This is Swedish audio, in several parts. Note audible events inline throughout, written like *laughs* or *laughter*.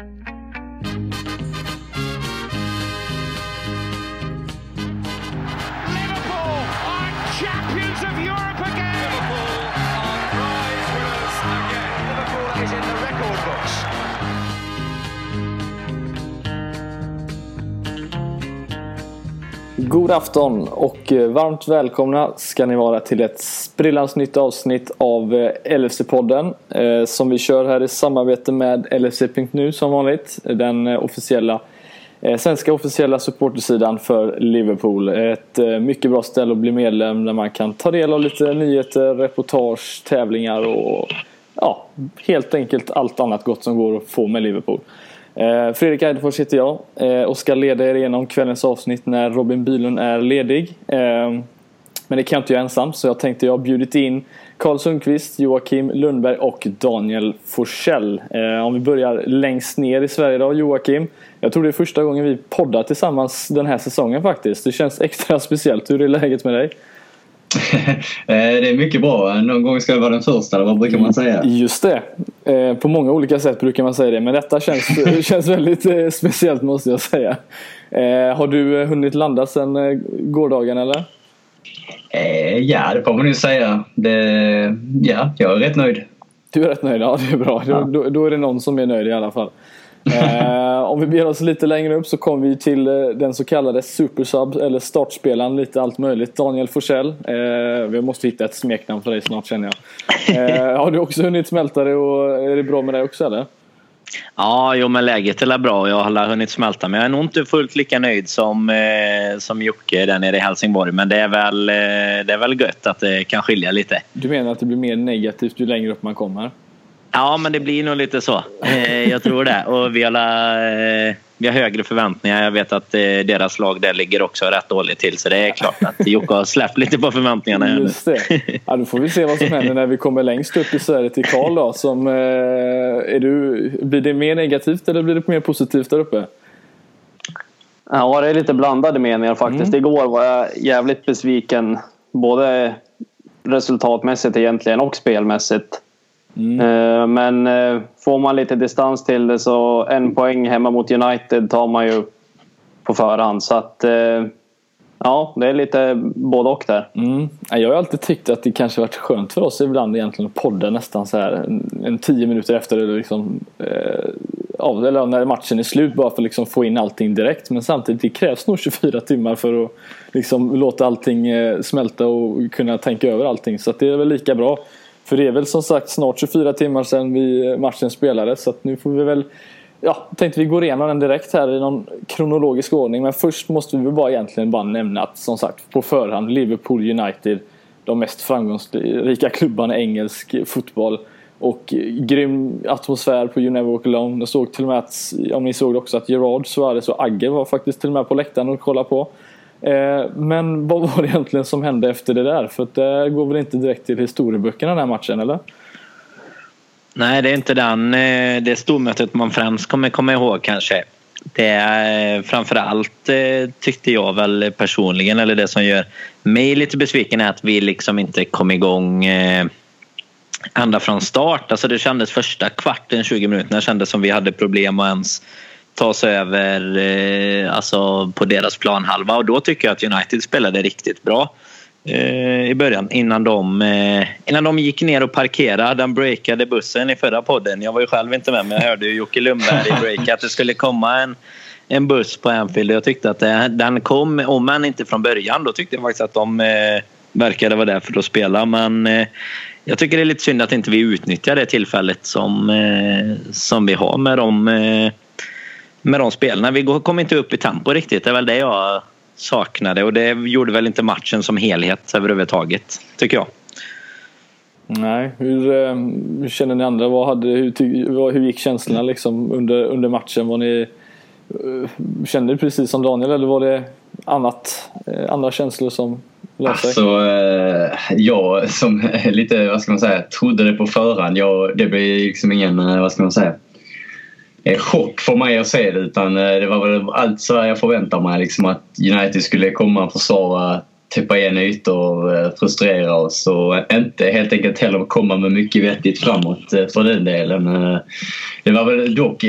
Liverpool are champions of Europe again. God afton och eh, varmt välkomna ska ni vara till ett sprillans nytt avsnitt av eh, LFC-podden eh, som vi kör här i samarbete med LFC.nu som vanligt. Den officiella svenska officiella supportersidan för Liverpool. Ett mycket bra ställe att bli medlem där man kan ta del av lite nyheter, reportage, tävlingar och ja, helt enkelt allt annat gott som går att få med Liverpool. Eh, Fredrik Eidefors heter jag eh, och ska leda er igenom kvällens avsnitt när Robin Bylund är ledig. Ehm, men det kan jag inte göra ensam så jag tänkte jag har bjudit in Karl Sundqvist, Joakim Lundberg och Daniel Forsell. Eh, om vi börjar längst ner i Sverige då, Joakim. Jag tror det är första gången vi poddar tillsammans den här säsongen faktiskt. Det känns *laughs* extra speciellt. Hur är läget med dig? Eh, det är mycket bra. Någon gång ska det vara den första, eller vad brukar man säga? Just det. Eh, På många olika sätt brukar man säga det. Men detta känns, *laughs* *laughs* känns väldigt eh, speciellt måste jag säga. Har du hunnit landa sedan gårdagen eller? Ja, det får man ju säga. Det, ja, jag är rätt nöjd. Du är rätt nöjd? Ja, det är bra. Ja. Då, då är det någon som är nöjd i alla fall. Eh, om vi beger oss lite längre upp så kommer vi till eh, den så kallade supersub eller startspelaren, lite allt möjligt. Daniel Forsell. Eh, vi måste hitta ett smeknamn för dig snart känner jag. Eh, har du också hunnit smälta det och är det bra med dig också eller? Ja, jo men läget är bra. Jag har hunnit smälta men jag är nog inte fullt lika nöjd som, eh, som Jocke där nere i Helsingborg. Men det är, väl, eh, det är väl gött att det kan skilja lite. Du menar att det blir mer negativt ju längre upp man kommer? Ja, men det blir nog lite så. Eh, jag tror det. Och vi har, eh, vi har högre förväntningar. Jag vet att eh, deras lag där ligger också rätt dåligt till. Så det är klart att Jocke har släppt lite på förväntningarna. Just det. Ja, då får vi se vad som händer när vi kommer längst upp i Sverige till Karl då. Som, är du, blir det mer negativt eller blir det mer positivt där uppe? Ja, det är lite blandade meningar faktiskt. Mm. Igår var jag jävligt besviken. Både resultatmässigt egentligen och spelmässigt. Mm. Eh, Men eh, får man lite distans till det så en poäng hemma mot United tar man ju på förhand. Så att eh, ja, det är lite både och där. Mm. Ja, Jag har alltid tyckt att det kanske varit skönt för oss ibland egentligen att podda nästan så här en, tio minuter efter eller liksom, eh, eller när matchen är slut bara för att liksom få in allting direkt. Men samtidigt det krävs nog 24 timmar för att liksom låta allting smälta och kunna tänka över allting. Så det är väl lika bra. För det är väl som sagt snart 24 timmar sedan vi, eh, matchen spelades så att nu får vi väl Ja, tänkte vi går igenom den direkt här i någon kronologisk ordning. Men först måste vi bara egentligen bara nämna att som sagt på förhand Liverpool United de mest framgångsrika klubbarna i engelsk fotboll. Och grym atmosfär på You Never Walk Alone. Jag såg till och med att, om ni såg det också, att Gerard, Suarez och Agge var faktiskt till och med på läktaren och kollade på. Eh, men vad var det egentligen som hände efter det där? För det går väl inte direkt till historieböckerna den här matchen, eller? Nej, det är inte den, eh, det stormötet man främst kommer komma ihåg kanske. Det eh, framförallt tyckte jag väl personligen, eller det som gör mig lite besviken är att vi liksom inte kom igång ända från start. Alltså det kändes första kvarten, 20 minuterna kändes som vi hade problem att ens ta sig över eh, alltså på deras planhalva och då tycker jag att United spelade riktigt bra eh, i början innan de, eh, innan de gick ner och parkerade. Den breakade bussen i förra podden. Jag var ju själv inte med men jag hörde ju Jocke Lundberg i break att det skulle komma en, en buss på Anfield. Jag tyckte att det, den kom, om än inte från början, då tyckte jag faktiskt att de eh, verkade vara där för att spela. Men eh, jag tycker det är lite synd att inte vi utnyttjar det tillfället som, eh, som vi har med de, eh, med de spelarna. Vi kom inte upp i tempo riktigt. Det är väl det jag saknade och det gjorde väl inte matchen som helhet överhuvudtaget, tycker jag. Nej, hur, eh, hur känner ni andra? Vad hade, hur, hur gick känslorna liksom under, under matchen? Var ni, eh, kände ni precis som Daniel eller var det annat, eh, andra känslor som sig? Alltså, jag som *laughs* är lite, vad ska man säga, trodde det på förhand. Jag, det blev liksom ingen, vad ska man säga, Eh, chock för mig att se det utan eh, det var väl allt så jag förväntade mig liksom att United skulle komma och försvara täppa igen ytor och eh, frustrera oss och inte helt enkelt heller komma med mycket vettigt framåt för den delen. Det var väl dock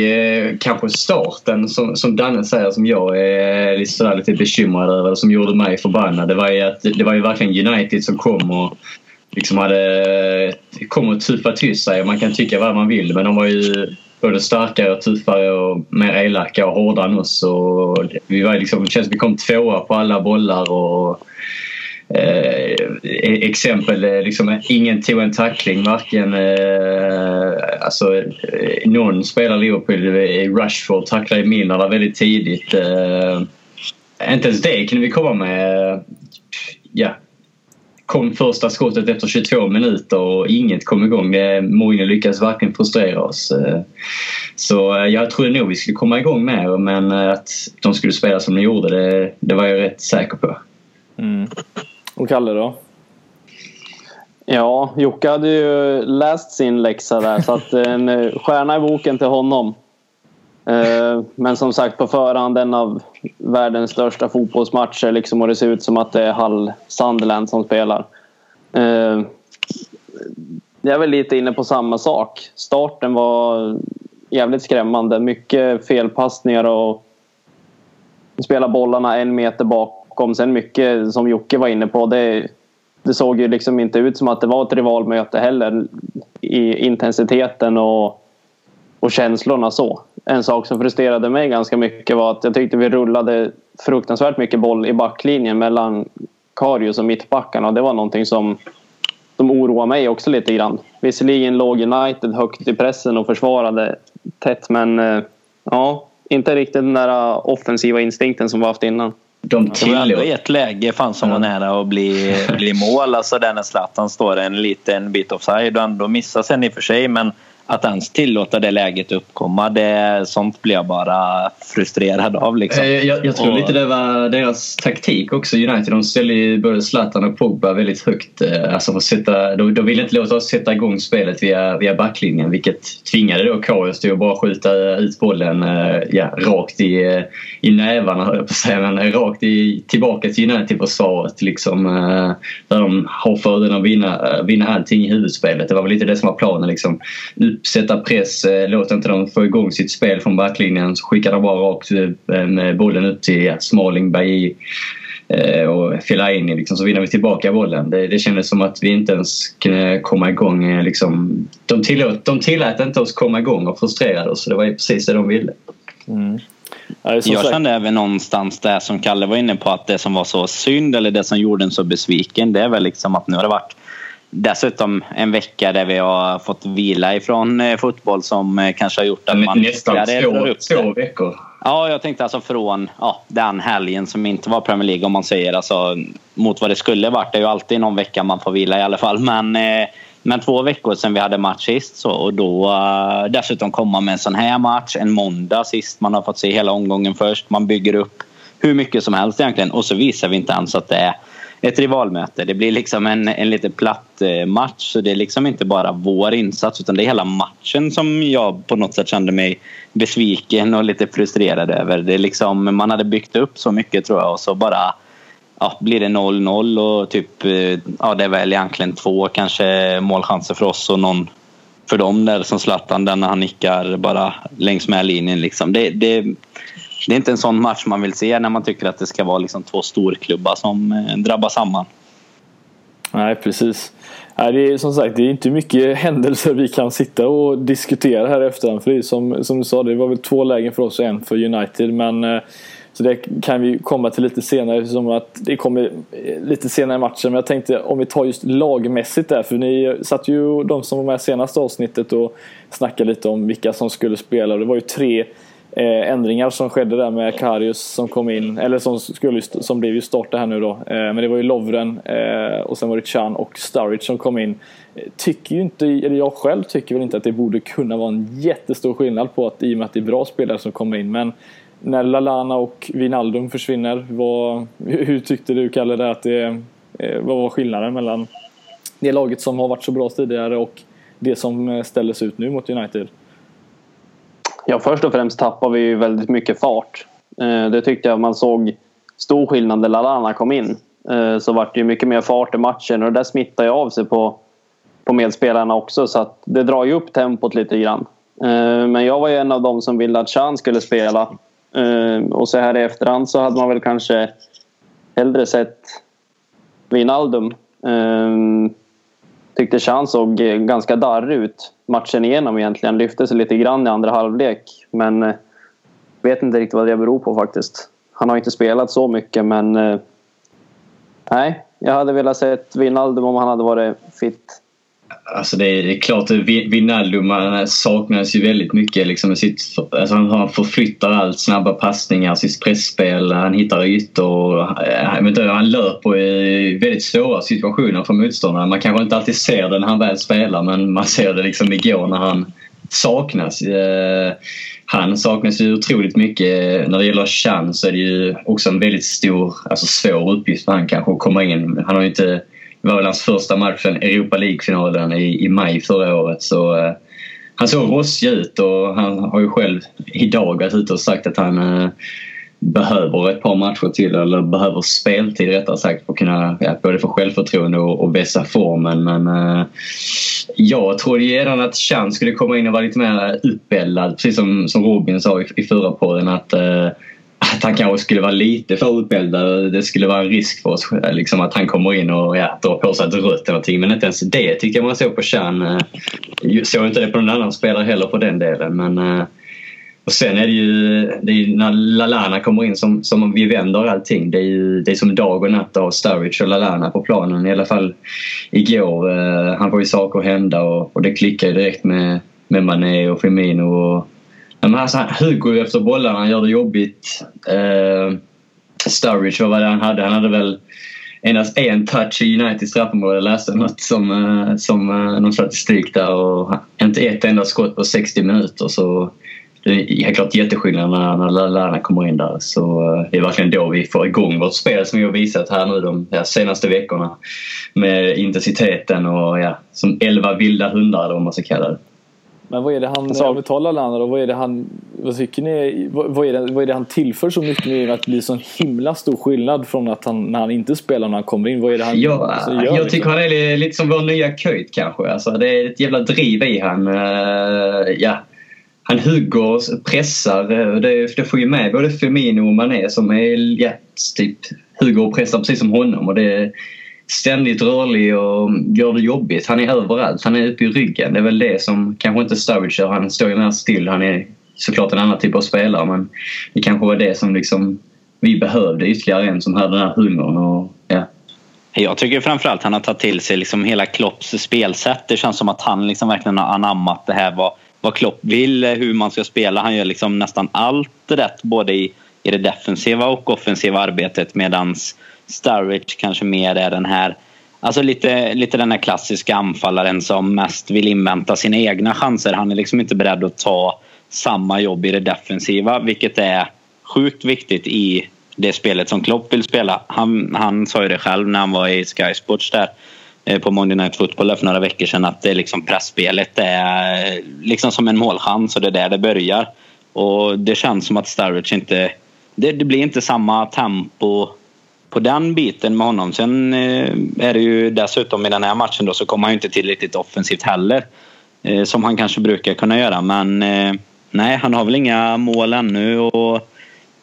kanske starten som, som Danne säger som jag är lite, sådär, lite bekymrad över som gjorde mig förbannad. Det var ju, att, det var ju verkligen United som kom och liksom hade kom och tuffade till sig. Man kan tycka vad man vill men de var ju både starkare, tuffare och mer elaka och hårdare än oss. Och vi var liksom, det känns som vi kom tvåa på alla bollar och eh, e- exempel, eh, liksom, ingen tog en tackling varken eh, alltså, eh, någon spelare i Liverpool, eh, Rushford tacklade Milner väldigt tidigt. Eh, inte ens det kunde vi komma med. Ja, kom första skottet efter 22 minuter och inget kom igång. Mourinho lyckades verkligen frustrera oss. Eh, så eh, jag trodde nog vi skulle komma igång mer men eh, att de skulle spela som de gjorde det, det var jag rätt säker på. Mm. Och Kalle då? Ja, Jocke hade ju läst sin läxa där så att en stjärna i boken till honom. Eh, men som sagt på förhand en av världens största fotbollsmatcher liksom, och det ser ut som att det är Hall Sunderland som spelar. Eh, jag är väl lite inne på samma sak. Starten var jävligt skrämmande. Mycket felpassningar och spela bollarna en meter bakom. Sen mycket som Jocke var inne på. Det, det såg ju liksom inte ut som att det var ett rivalmöte heller i intensiteten och, och känslorna så. En sak som frustrerade mig ganska mycket var att jag tyckte vi rullade fruktansvärt mycket boll i backlinjen mellan Karius och mittbackarna och det var någonting som, som oroade mig också lite grann. Visserligen låg United högt i pressen och försvarade tätt men eh, ja, inte riktigt den där offensiva instinkten som vi haft innan. De det var ändå ett läge fanns som var nära att bli, bli mål. Alltså där när Zlatan står en liten bit offside och ändå missar sen i och för sig men att ens tillåta det läget uppkomma, det, sånt blir jag bara frustrerad av. Liksom. Eh, jag, jag tror och, lite det var deras taktik också, United. De ställde ju både Zlatan och Pogba väldigt högt. Eh, alltså för att sätta, de, de ville inte låta oss sätta igång spelet via, via backlinjen vilket tvingade då till att bara skjuta ut bollen eh, ja, rakt i, i nävarna, men rakt i, tillbaka till United-försvaret. Liksom, där de har fördelen att vinna, vinna allting i huvudspelet. Det var väl lite det som var planen. Liksom sätta press, eh, låt inte dem få igång sitt spel från backlinjen. Så skickar de bara rakt eh, med bollen upp till ja, Smalling, Bailly eh, och Fellaini liksom, så vinner vi tillbaka bollen. Det, det kändes som att vi inte ens kunde komma igång. Liksom. De, tillåt, de tillät inte oss komma igång och frustrerade oss. Så det var precis det de ville. Mm. jag kände även någonstans det som Kalle var inne på att det som var så synd eller det som gjorde en så besviken det är väl liksom att nu har det varit Dessutom en vecka där vi har fått vila ifrån eh, fotboll som eh, kanske har gjort att man Nästan två, två veckor. Ja, jag tänkte alltså från ja, den helgen som inte var Premier League om man säger alltså mot vad det skulle varit. Det är ju alltid någon vecka man får vila i alla fall. Men, eh, men två veckor sedan vi hade match sist så, och då dessutom komma med en sån här match en måndag sist. Man har fått se hela omgången först. Man bygger upp hur mycket som helst egentligen och så visar vi inte ens att det är ett rivalmöte. Det blir liksom en, en lite platt eh, match. Så det är liksom inte bara vår insats utan det är hela matchen som jag på något sätt kände mig besviken och lite frustrerad över. Det är liksom, man hade byggt upp så mycket tror jag och så bara ja, blir det 0-0 och typ eh, ja, det är väl egentligen två kanske målchanser för oss och någon för dem där som Zlatan den när han nickar bara längs med linjen. Liksom. Det, det, det är inte en sån match man vill se när man tycker att det ska vara liksom två storklubbar som eh, drabbas drabbar samman. Nej, precis. Nej, det är som sagt det är inte mycket *laughs* händelser vi kan sitta och diskutera här efterhand. För det är som, som du sa, det var väl två lägen för oss och en för United. Men, eh, så det kan vi komma till lite senare. Som att det kommer eh, lite senare i matchen. Men jag tänkte om vi tar just lagmässigt där. För ni satt ju, de som var med senaste avsnittet och snackade lite om vilka som skulle spela. Det var ju tre eh, ändringar som skedde där med Karius som kom in, eller som, skulle, som blev ju starta här nu då. Eh, men det var ju Lovren eh, och sen var det Chan och Sturridge som kom in. Eh, tycker ju inte, eller jag själv tycker väl inte att det borde kunna vara en jättestor skillnad på att i och med att det är bra spelare som kommer in. Men när Lalana och Vinaldum försvinner, vad, *laughs* hur tyckte du Kalle där att det, eh, vad var skillnaden mellan det laget som har varit så bra tidigare och det som eh, ställdes ut nu mot United? Ja, först och främst tappade vi väldigt mycket fart. Eh, det tyckte jag man såg stor skillnad när Lalana kom in. Eh, så vart det ju mycket mer fart i matchen och det där smittar ju av sig på, på medspelarna också så att det drar ju upp tempot lite grann. Eh, men jag var ju en av dem som ville att Chan skulle spela och så här i efterhand så hade man väl kanske hellre sett Wijnaldum. Tyckte Chan såg eh, ganska darrig ut matchen igenom egentligen. Lyfte sig lite grann i andra halvlek men eh, vet inte riktigt vad det beror på faktiskt. Han har inte spelat så mycket men eh, nej, jag hade velat se Wijnaldum om han hade varit fit. Alltså det är, det är klart Wijnaldum saknas ju väldigt mycket. Liksom sitt, alltså han förflyttar allt, snabba passningar, sitt pressspel, han hittar ytor. Eh, han löper i väldigt svåra situationer för motståndarna. Man kanske inte alltid ser det när han väl spelar men man ser det liksom igår när han saknas. Eh, han saknas ju otroligt mycket. När det gäller chans så är det ju också en väldigt stor, alltså svår uppgift för han kanske att komma in. Han har ju inte, det var väl hans första match sen Europa League-finalen i, i maj förra året så eh, han såg rossig ut och han har ju själv idag varit ute och sagt att han eh, behöver ett par matcher till eller behöver speltid rättare sagt för att kunna ja, både få självförtroende och, och vässa formen. Men eh, jag trodde redan att Chan skulle komma in och vara lite mer uppeldad precis som, som Robin sa i, i förra podden att eh, att han kanske skulle vara lite för utbildad. Det skulle vara en risk för oss eh, liksom att han kommer in och ja, drar på sig ett rött eller någonting. Men inte ens det tycker jag man såg på Chan. Eh, såg inte det på någon annan spelare heller på den delen. Men eh, och sen är det ju, det är när Lalana kommer in som, som vi vänder allting. Det är ju det är som dag och natt av Sturridge och Lalana på planen. I alla fall igår. Han får ju saker att hända och, och det klickar ju direkt med, med Mané och Firmino. Och, men alltså, Hugo efter bollarna, han gör det jobbigt. Eh, Sturridge, vad var det han hade? Han hade väl endast en touch i United straffområde. Jag läste något som, eh, som eh, någon statistik där och inte ett enda skott på 60 minuter. Så det är helt klart jätteskillnad när, när lärarna kommer in där. Så eh, det är verkligen då vi får igång vårt spel som vi har visat här nu de ja, senaste veckorna. Med intensiteten och ja, som elva vilda hundar eller vad man ska kalla det. Men vad är det han, om vi tar då, vad är det han, vad tycker ni, vad är det, vad är det han tillför så mycket med att det blir så himla stor skillnad från att han, när han inte spelar när han kommer in? Vad är det han ja, gör? Jag tycker liksom? han är lite som vår nya Köjt kanske. Alltså, det är ett jävla driv i han. Uh, ja, han hugger, pressar. Det, det får ju med både Firmino och Mané som är ja, typ hugger och pressar precis som honom. Och det ständigt rörlig och gör det jobbigt. Han är överallt. Han är uppe i ryggen. Det är väl det som kanske inte Sturridge gör. Han står ju mer still. Han är såklart en annan typ av spelare men det kanske var det som liksom vi behövde ytterligare en som hade den här hungern. Och, ja. Jag tycker framförallt han har tagit till sig liksom hela Klopps spelsätt. Det känns som att han liksom verkligen har anammat det här vad vad Klopp vill, hur man ska spela. Han gör liksom nästan allt rätt både i, i det defensiva och offensiva arbetet medans Sturridge kanske mer är den här Alltså lite, lite den här klassiska anfallaren som mest vill invänta sina egna chanser. Han är liksom inte beredd att ta samma jobb i det defensiva vilket är sjukt viktigt i det spelet som Klopp vill spela. Han, han sa ju det själv när han var i Sky Sports där eh, på Monday Night Football för några veckor sedan att det är liksom pressspelet är eh, liksom som en målchans och det är där det börjar. Och det känns som att Sturridge inte... Det, det, blir inte samma tempo på den biten med honom. Sen eh, är det ju dessutom i den här matchen då så kommer han ju inte tillräckligt offensivt heller. Eh, som han kanske brukar kunna göra men eh, nej, han har väl inga mål ännu och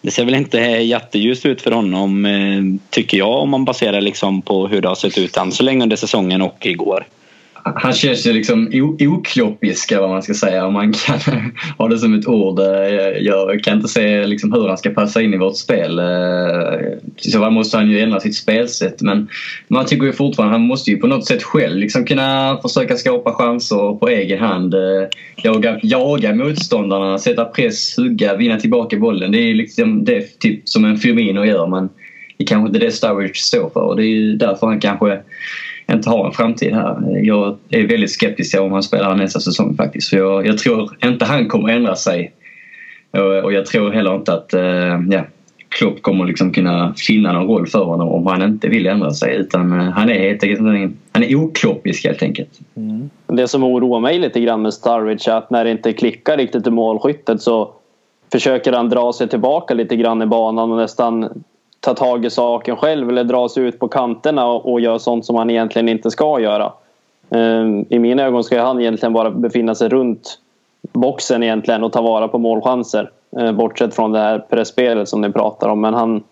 det ser väl inte jätteljust ut för honom tycker jag om man baserar liksom på hur det har sett ut än så länge under säsongen och igår han känns ju liksom okloppisk vad man ska säga om man kan *laughs* ha det som ett ord. Eh, jag kan inte se liksom hur han ska passa in i vårt spel. Eh, I så fall måste han ju ändra sitt spelsätt men man tycker ju fortfarande han måste ju på något sätt själv liksom kunna försöka skapa chanser på egen hand. Eh, jaga, jaga motståndarna, sätta press, hugga, vinna tillbaka bollen. Det är liksom det typ som en Firmino gör men det är kanske inte det Sturridge står för och det är ju därför han kanske inte har en framtid här. Jag är väldigt skeptisk till om han spelar nästa säsong faktiskt. För jag, jag tror inte han kommer ändra sig. Och, och jag tror heller inte att eh, ja, Klopp kommer liksom kunna finna någon roll för honom om han inte vill ändra sig. Utan eh, han är helt enkelt han är okloppisk helt enkelt. Mm. Det som oroar mig lite grann med Starwich är att när det inte klickar riktigt i målskyttet så försöker han dra sig tillbaka lite grann i banan och nästan ta tag i saken själv eller dra sig ut på kanterna och, och göra sånt som han egentligen inte ska göra. Ehm, I mina ögon ska han egentligen bara befinna sig runt boxen egentligen och ta vara på målchanser. Eh, bortsett från det här pressspelet som ni pratar om. Men han,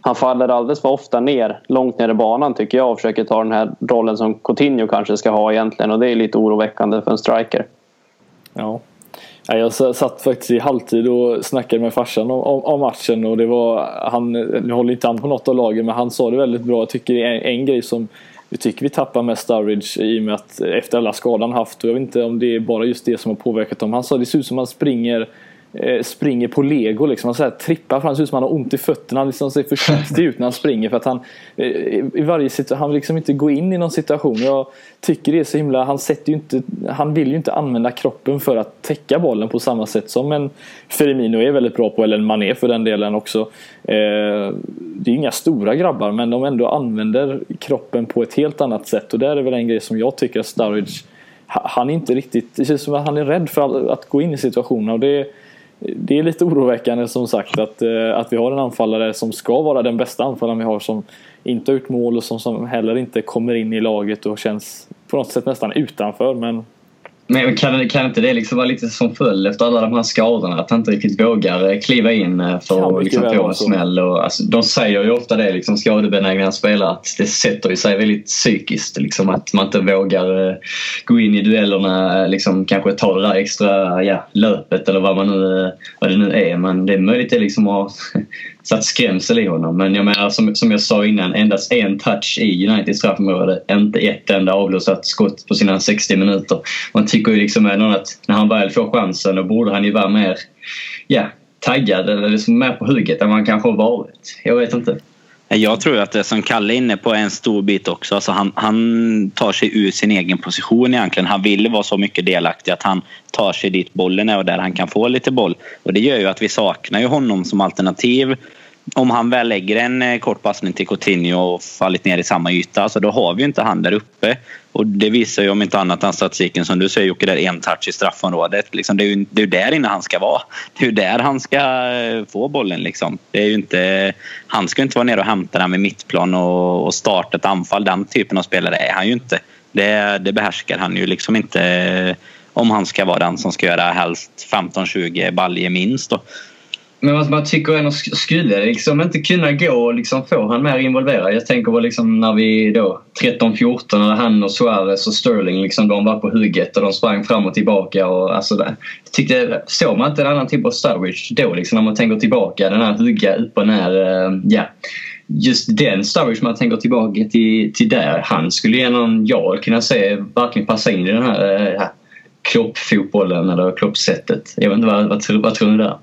han faller alldeles för ofta ner, långt ner i banan tycker jag och försöker ta den här rollen som Coutinho kanske ska ha egentligen och det är lite oroväckande för en striker. Ja. Jag satt faktiskt i halvtid och snackade med farsan om, om, om matchen och det var han, nu håller inte han på något av lagen men han sa det väldigt bra. Jag tycker en, en grej som vi tycker vi tappar med Sturridge i och med att efter alla skador han haft och jag vet inte om det är bara just det som har påverkat dem. Han sa det ser ut som han springer Eh, springer på lego liksom. Han så här, trippar fram, ser ut som han har ont i fötterna. Han liksom ser försiktig ut när han springer för att han eh, i varje situation, han vill liksom inte gå in i någon situation. Jag tycker det är så himla, han sätter ju inte, han vill ju inte använda kroppen för att täcka bollen på samma sätt som en Firmino är väldigt bra på, eller en Mané för den delen också. Eh, det är inga stora grabbar men de ändå använder kroppen på ett helt annat sätt och där är väl en grej som jag tycker att Sturridge han är inte riktigt, det känns som att han är rädd för att gå in i situationerna och det det är lite oroväckande som sagt att, eh, att vi har en anfallare som ska vara den bästa anfallaren vi har som inte har gjort mål och som, som heller inte kommer in i laget och känns på något sätt nästan utanför. Men men kan, kan inte det liksom vara lite som följd efter alla de här skadorna? Att han inte riktigt vågar eh, kliva in eh, för att liksom få en smäll. Och, alltså, de säger ju ofta det, liksom, skadebenägna spelare, att det sätter ju sig väldigt psykiskt. Liksom, att man inte vågar uh, gå in i duellerna, liksom, kanske ta det där extra ja, löpet eller vad, man nu, vad det nu är. Men det är möjligt det liksom att satt skrämsel i honom. Men jag menar som, som jag sa innan, endast en touch i Uniteds straffområde. Inte ett enda avlossat skott på sina 60 minuter. Man tycker ju liksom att när han väl får chansen då borde han ju vara mer ja, taggad eller liksom mer på hugget än man kanske har varit. Jag vet inte. Eh, jag tror att det som Kalle är inne på är en stor bit också. Alltså han, han tar sig ur sin egen position egentligen. Han vill vara så mycket delaktig att han tar sig dit bollen är och där han kan få lite boll. Och det gör ju att vi saknar ju honom som alternativ om han väl lägger en eh, kort passning till Coutinho och fallit ner i samma yta, alltså då har vi ju inte han där uppe. Och det visar ju om inte annat den statistiken som du säger Jocke, där en touch i straffområdet. Liksom, det är ju det är där inne han ska vara. Det är ju där han ska eh, få bollen. Liksom. Det är ju inte, han ska inte vara nere och hämta den vid mittplan och, och starta ett anfall. Den typen av spelare är han ju inte. Det, det behärskar han ju liksom inte eh, om han ska vara den som ska göra helst 15-20 baljer minst. Då. Men man tycker ändå skulle liksom inte kunna gå och liksom få han mer involverad. Jag tänker på liksom när vi då 13-14 när han och Suarez och Sterling liksom de var på hugget och de sprang fram och tillbaka och alltså där. Jag tyckte, såg man inte en annan typ av Sturridge då liksom när man tänker tillbaka den här hugga upp och ner, eh, ja. Just den Sturridge man tänker tillbaka till, till där, han skulle genom jag kunna se verkligen passa in i den här, eh, här kloppfotbollen eller kloppsättet. Jag vet inte vad, vad, vad tror ni där?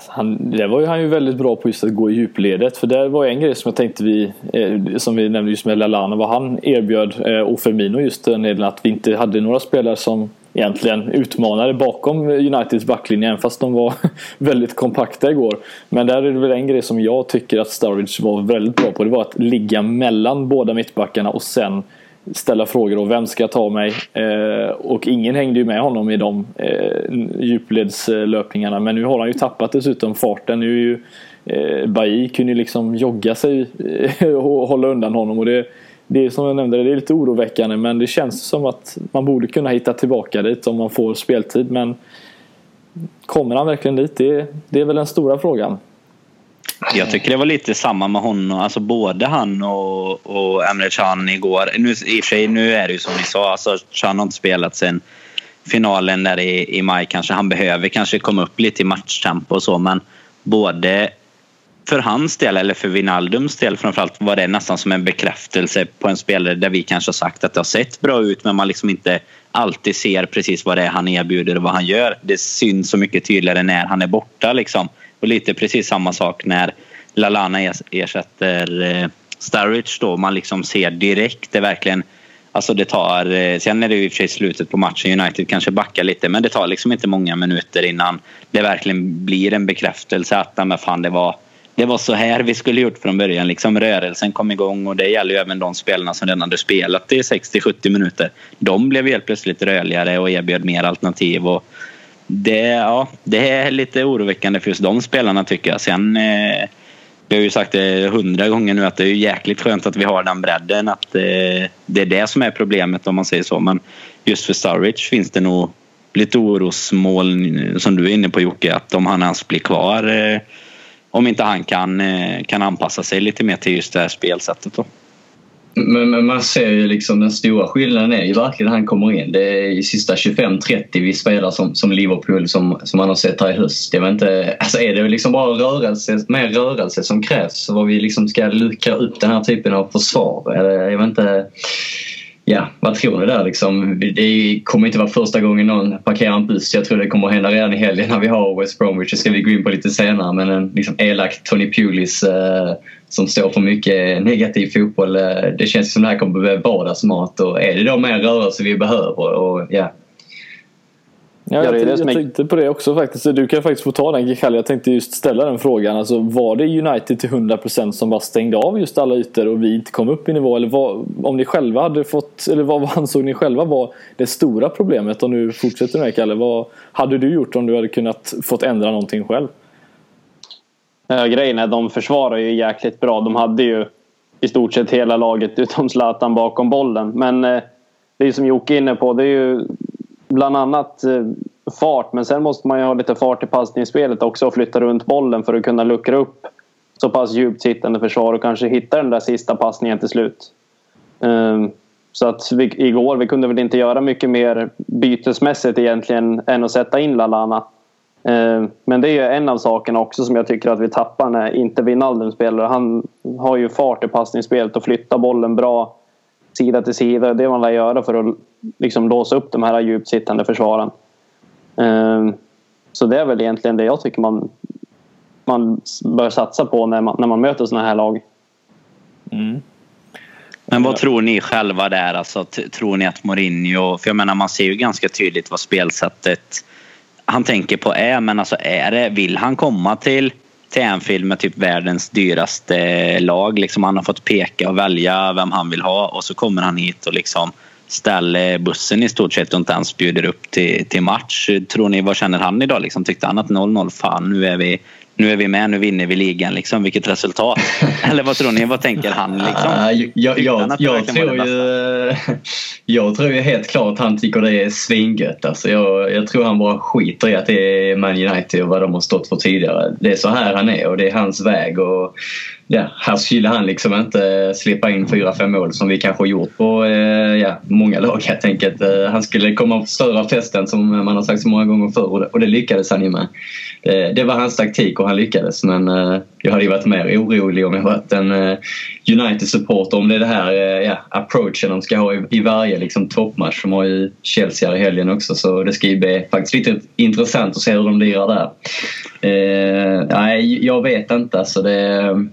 Alltså, han, det var ju han ju väldigt bra på just att gå i djupledet. För det var en grej som jag tänkte vi, eh, som vi nämnde just med Lallana, vad han erbjöd eh, och Firmino just den att vi inte hade några spelare som egentligen utmanade bakom Uniteds backlinje även fast de var *laughs* väldigt kompakta igår. Men där är det väl en grej som jag tycker att Sturridge var väldigt bra på. Det var att ligga mellan båda mittbackarna och sen ställa frågor och vem ska ta mig? Eh, och ingen hängde ju med honom i de eh, djupledslöpningarna. Men nu har han ju tappat dessutom farten. Nu är ju eh, Bailly kunde ju liksom jogga sig eh, *laughs* och hålla undan honom. Och det, det är som jag nämnde, det är lite oroväckande. Men det känns som att man borde kunna hitta tillbaka dit om man får speltid. Men kommer han verkligen dit? Det, det är väl den stora frågan. Jag tycker det var lite samma med honom. Alltså både han och, och Emre Can igår. Nu, I och för sig, nu är det ju som ni sa. Alltså, Can har inte spelat sen finalen där i, i maj kanske. Han behöver kanske komma upp lite i matchtempo och så. Men både för hans del eller för Vinaldums del framförallt var det nästan som en bekräftelse på en spelare där vi kanske har sagt att det har sett bra ut men man liksom inte alltid ser precis vad det är han erbjuder och vad han gör. Det syns så mycket tydligare när han är borta liksom. Och lite precis samma sak när Lalana ersätter eh, Sturridge då. Man liksom ser direkt det verkligen Alltså det tar, eh, sen är det ju i och för sig slutet på matchen, United kanske backar lite men det tar liksom inte många minuter innan det verkligen blir en bekräftelse att men fan, det, var, det var så här vi skulle gjort från början. Liksom rörelsen kom igång och det gäller ju även de spelarna som redan hade spelat i 60-70 minuter. De blev helt plötsligt rörligare och erbjöd mer alternativ. Och det, ja, det är lite oroväckande för just de spelarna tycker jag. Sen eh, vi har ju sagt det hundra gånger nu att det är jäkligt skönt att vi har den bredden. Att eh, det är det som är problemet om man säger så. Men just för Sturridge finns det nog lite orosmoln som du är inne på Jocke. Att om han ens blir kvar. Eh, om inte han kan, eh, kan anpassa sig lite mer till just det här spelsättet. Då. Men, men, man ser ju liksom den stora skillnaden är ju verkligen när han kommer in. Det är i sista 25-30 vi spelar som, som Liverpool som, som man har sett här i höst. Jag vet inte, alltså är det liksom bara rörelse, mer rörelse som krävs vad vi liksom ska luckra upp den här typen av försvar? Jag vet inte ja, vad tror ni där liksom? Det kommer inte vara första gången någon parkerar en buss. Jag tror det kommer att hända redan i helgen när vi har West Bromwich. Det ska vi gå in på lite senare. Men en liksom elak Tony Pulis eh, som står för mycket negativ fotboll. Eh, det känns som det här kommer att bli vardagsmat. Och är det då mer rörelse vi behöver? Och, ja, Ja, jag, jag, jag tänkte på det också faktiskt. Du kan faktiskt få ta den Gikali. Jag tänkte just ställa den frågan. Alltså, var det United till 100% som bara stängde av just alla ytor och vi inte kom upp i nivå? Eller vad, om ni själva hade fått, eller vad ansåg ni själva var det stora problemet? Och nu fortsätter med Kalle. Vad hade du gjort om du hade kunnat fått ändra någonting själv? Ja, grejen är de försvarar ju jäkligt bra. De hade ju i stort sett hela laget utom Zlatan bakom bollen. Men eh, det är som Jocke är inne på. Det är ju bland annat eh, fart men sen måste man ju ha lite fart i passningsspelet också och flytta runt bollen för att kunna luckra upp så pass djupt sittande försvar och kanske hitta den där sista passningen till slut. Ehm, så att vi, igår, vi kunde väl inte göra mycket mer bytesmässigt egentligen än att sätta in Lalana. Ehm, men det är ju en av sakerna också som jag tycker att vi tappar när inte Wijnaldum spelar. Han har ju fart i passningsspelet och flyttar bollen bra sida till sida. Det man lär göra för att liksom låsa upp de här djupt sittande försvaren. Ehm, så det är väl egentligen det jag tycker man, man bör satsa på när man, när man möter sådana här lag. Mm. Men vad tror ni själva där? Alltså, tror ni att Mourinho... För jag menar man ser ju ganska tydligt vad spelsättet han tänker på är. Men alltså är det, vill han komma till till Anfield med typ världens dyraste lag. Liksom han har fått peka och välja vem han vill ha och så kommer han hit och liksom ställer bussen i stort sett och inte ens bjuder upp till, till match. Tror ni, vad känner han idag? Liksom, tyckte han att 0-0, fan nu är vi nu är vi med, nu vinner vi ligan. Liksom. Vilket resultat. *laughs* Eller vad tror ni? Vad tänker han? Liksom? Uh, jag, jag, jag tror ju, *laughs* jag tror ju helt klart att han tycker det är svingött. Alltså jag, jag tror han bara skiter i att det är Man United och vad de har stått för tidigare. Det är så här han är och det är hans väg. Och ja, här skulle han liksom inte eh, slippa in fyra, fem mål som vi kanske gjort på eh, ja, många lag helt enkelt. Eh, han skulle komma och förstöra festen som man har sagt så många gånger förr och det, lyckades han ju med. Det, det, var hans taktik och han lyckades men jag hade ju varit mer orolig om jag varit en United-supporter om det är det här ja, approachen de ska ha i, i varje liksom, toppmatch. De har ju Chelsea här i helgen också så det ska ju bli faktiskt lite intressant att se hur de lirar där. Eh, nej, jag vet inte. Alltså det,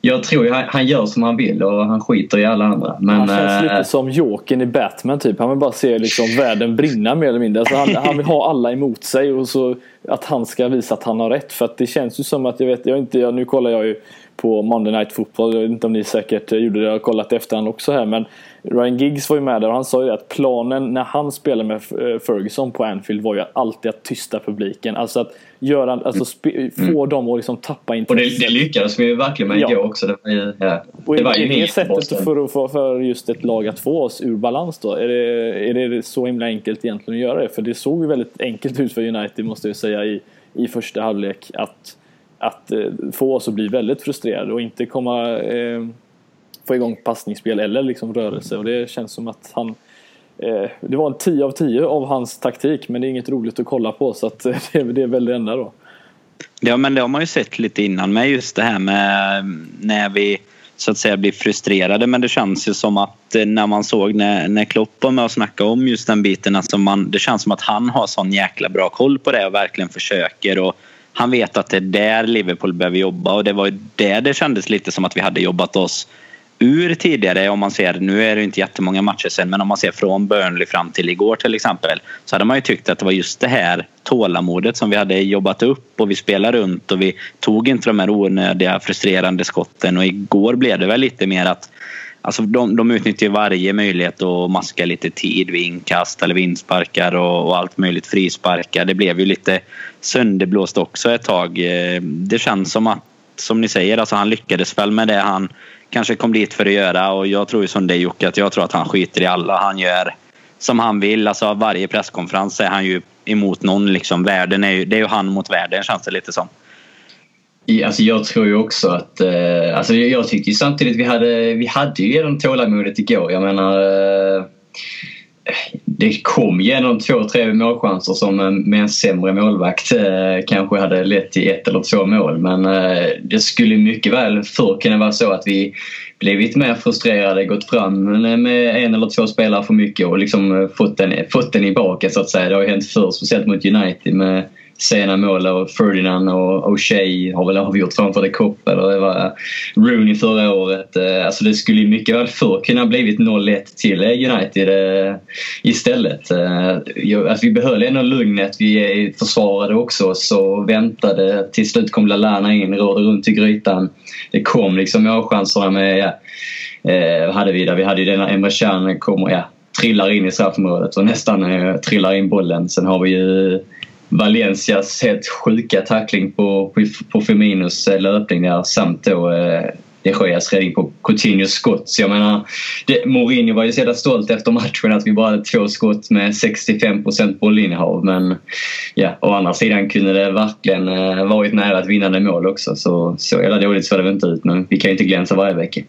jag tror ju han, han gör som han vill och han skiter i alla andra. Men, han känns äh, lite som Jokern i Batman typ. Han vill bara se liksom *laughs* världen brinna mer eller mindre. Alltså han, han, vill ha alla emot sig och så att han ska visa att han har rätt. För att det känns ju som att jag vet, jag inte, jag, nu kollar jag ju på Monday Night Football. Jag vet inte om ni säkert gjorde det. Jag har kollat efterhand också här. Men Ryan Giggs var ju med där och han sa ju att planen när han spelade med eh, Ferguson på Anfield var ju alltid att tysta publiken. Alltså att göra, alltså mm. få mm. dem att liksom tappa intresset. Och det, det lyckades vi ju verkligen med ja. igår också. Det var ju, ja. och det var ju det sättet för, för, för just ett lag att få oss ur balans då? Är det, är det så himla enkelt egentligen att göra det? För det såg ju väldigt enkelt ut för United måste jag säga i, i första halvlek att, att eh, få oss att bli väldigt frustrerade och inte komma eh, få igång passningsspel eller liksom rörelse och det känns som att han eh, det var en 10 av 10 av hans taktik men det är inget roligt att kolla på så att *laughs* det, är väl det enda då. Ja men det har man ju sett lite innan med just det här med när vi så att säga blir frustrerade men det känns ju som att eh, när man såg när, när Klopp var med och snackade om just den biten alltså man, det känns som att han har sån jäkla bra koll på det och verkligen försöker och han vet att det är där Liverpool behöver jobba och det var ju där det kändes lite som att vi hade jobbat oss ur tidigare om man ser, nu är det inte jättemånga matcher sen, men om man ser från Burnley fram till igår till exempel så hade man ju tyckt att det var just det här tålamodet som vi hade jobbat upp och vi spelade runt och vi tog inte de här onödiga frustrerande skotten och igår blev det väl lite mer att Alltså de, de utnyttjar ju varje möjlighet att maska lite tid vid inkast eller vindsparkar och, och allt möjligt frisparkar. Det blev ju lite sönderblåst också ett tag. Eh, det känns som att som ni säger, alltså han lyckades väl med det han kanske kom dit för att göra och jag tror ju som dig Jocke att jag tror att han skiter i alla. Han gör som han vill. Alltså varje presskonferens är han ju emot någon liksom. Världen är ju, det är ju han mot världen känns det lite som. Alltså jag tror ju också att... Eh, alltså jag tyckte ju samtidigt vi hade, vi hade ju redan tålamodet igår. Jag menar... Eh, det kom genom två, tre målchanser som med en sämre målvakt eh, kanske hade lett till ett eller två mål. Men eh, det skulle mycket väl förr kunna vara så att vi blivit mer frustrerade, gått fram med en eller två spelare för mycket och liksom fått den, fått den i baken så att säga. Det har ju hänt förr, speciellt mot United med sena mål och Ferdinand och O'Shea har väl avgjort framför The Cop eller det var Rooney förra året. Eh, alltså det skulle mycket väl förr kunna blivit 0-1 till United eh, istället. Eh, Att alltså, vi behöll ändå lugnet, vi försvarade också så väntade. Till slut kom Lallana in, rörde runt i grytan. Det kom liksom målchanserna med, ja, hade vi där. Vi hade ju den Emre Can kommer, ja, trillar in i straffområdet och nästan trillar in bollen. Sen har vi ju Valencias helt sjuka tackling på, på, på Firminos eh, löpning där samt då eh, de Geas räddning på Coutinhos skott. Så jag menar, det, Mourinho var ju så jävla stolt efter matchen att vi bara hade två skott med 65% bollinnehav. Men ja, å andra sidan kunde det verkligen eh, varit nära ett vinnande mål också. Så så jävla dåligt såg det väl inte ut. Men vi kan ju inte glänsa varje vecka.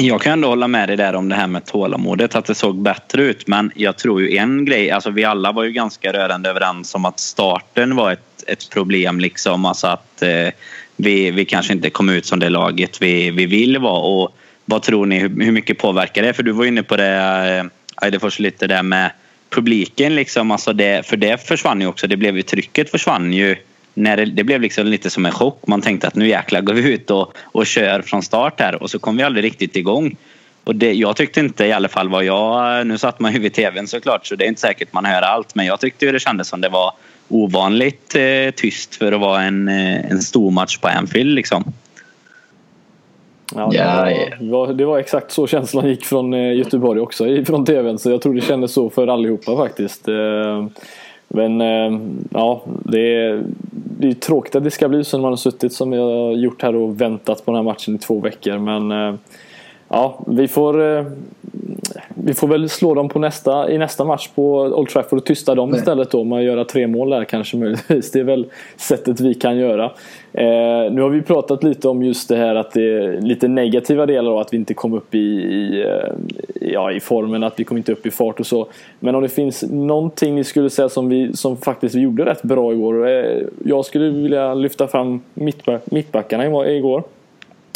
Jag kan ändå hålla med dig där om det här med tålamodet, att det såg bättre ut. Men jag tror ju en grej, alltså vi alla var ju ganska rörande överens om att starten var ett, ett problem. Liksom. Alltså att eh, vi, vi kanske inte kom ut som det laget vi, vi vill vara. Och vad tror ni, hur, hur mycket påverkar det? För du var inne på det, eh, Eidefors, lite där med publiken. Liksom. Alltså det, för det försvann ju också, det blev ju, trycket försvann ju när det, det, blev liksom lite som en chock. Man tänkte att nu jäklar går vi ut och, och kör från start här och så kom vi aldrig riktigt igång. Och det, jag tyckte inte i alla fall vad jag... Nu satt man ju vid tvn såklart så det är inte säkert man hör allt men jag tyckte det kändes som det var ovanligt eh, tyst för att vara en, eh, en stor match på Anfield liksom. Ja, det, var, det var exakt så känslan gick från eh, Göteborg också från tvn så jag tror det kändes så för allihopa faktiskt. Eh, men ja, det det är tråkigt att det ska bli så när man har suttit som jag har gjort här och väntat på den här matchen i två veckor. Men eh, ja, vi får, eh, vi får väl slå dem på nästa, i nästa match på Old Trafford och tysta dem istället då med att göra tre mål där kanske möjligtvis. Det är väl sättet vi kan göra. Eh, nu har vi pratat lite om just det här att det är lite negativa delar av att vi inte kom upp i, i, eh, ja, i formen, att vi kom inte upp i fart och så. Men om det finns någonting ni skulle säga som, vi, som faktiskt vi gjorde rätt bra igår. Eh, jag skulle vilja lyfta fram mittback, mittbackarna igår.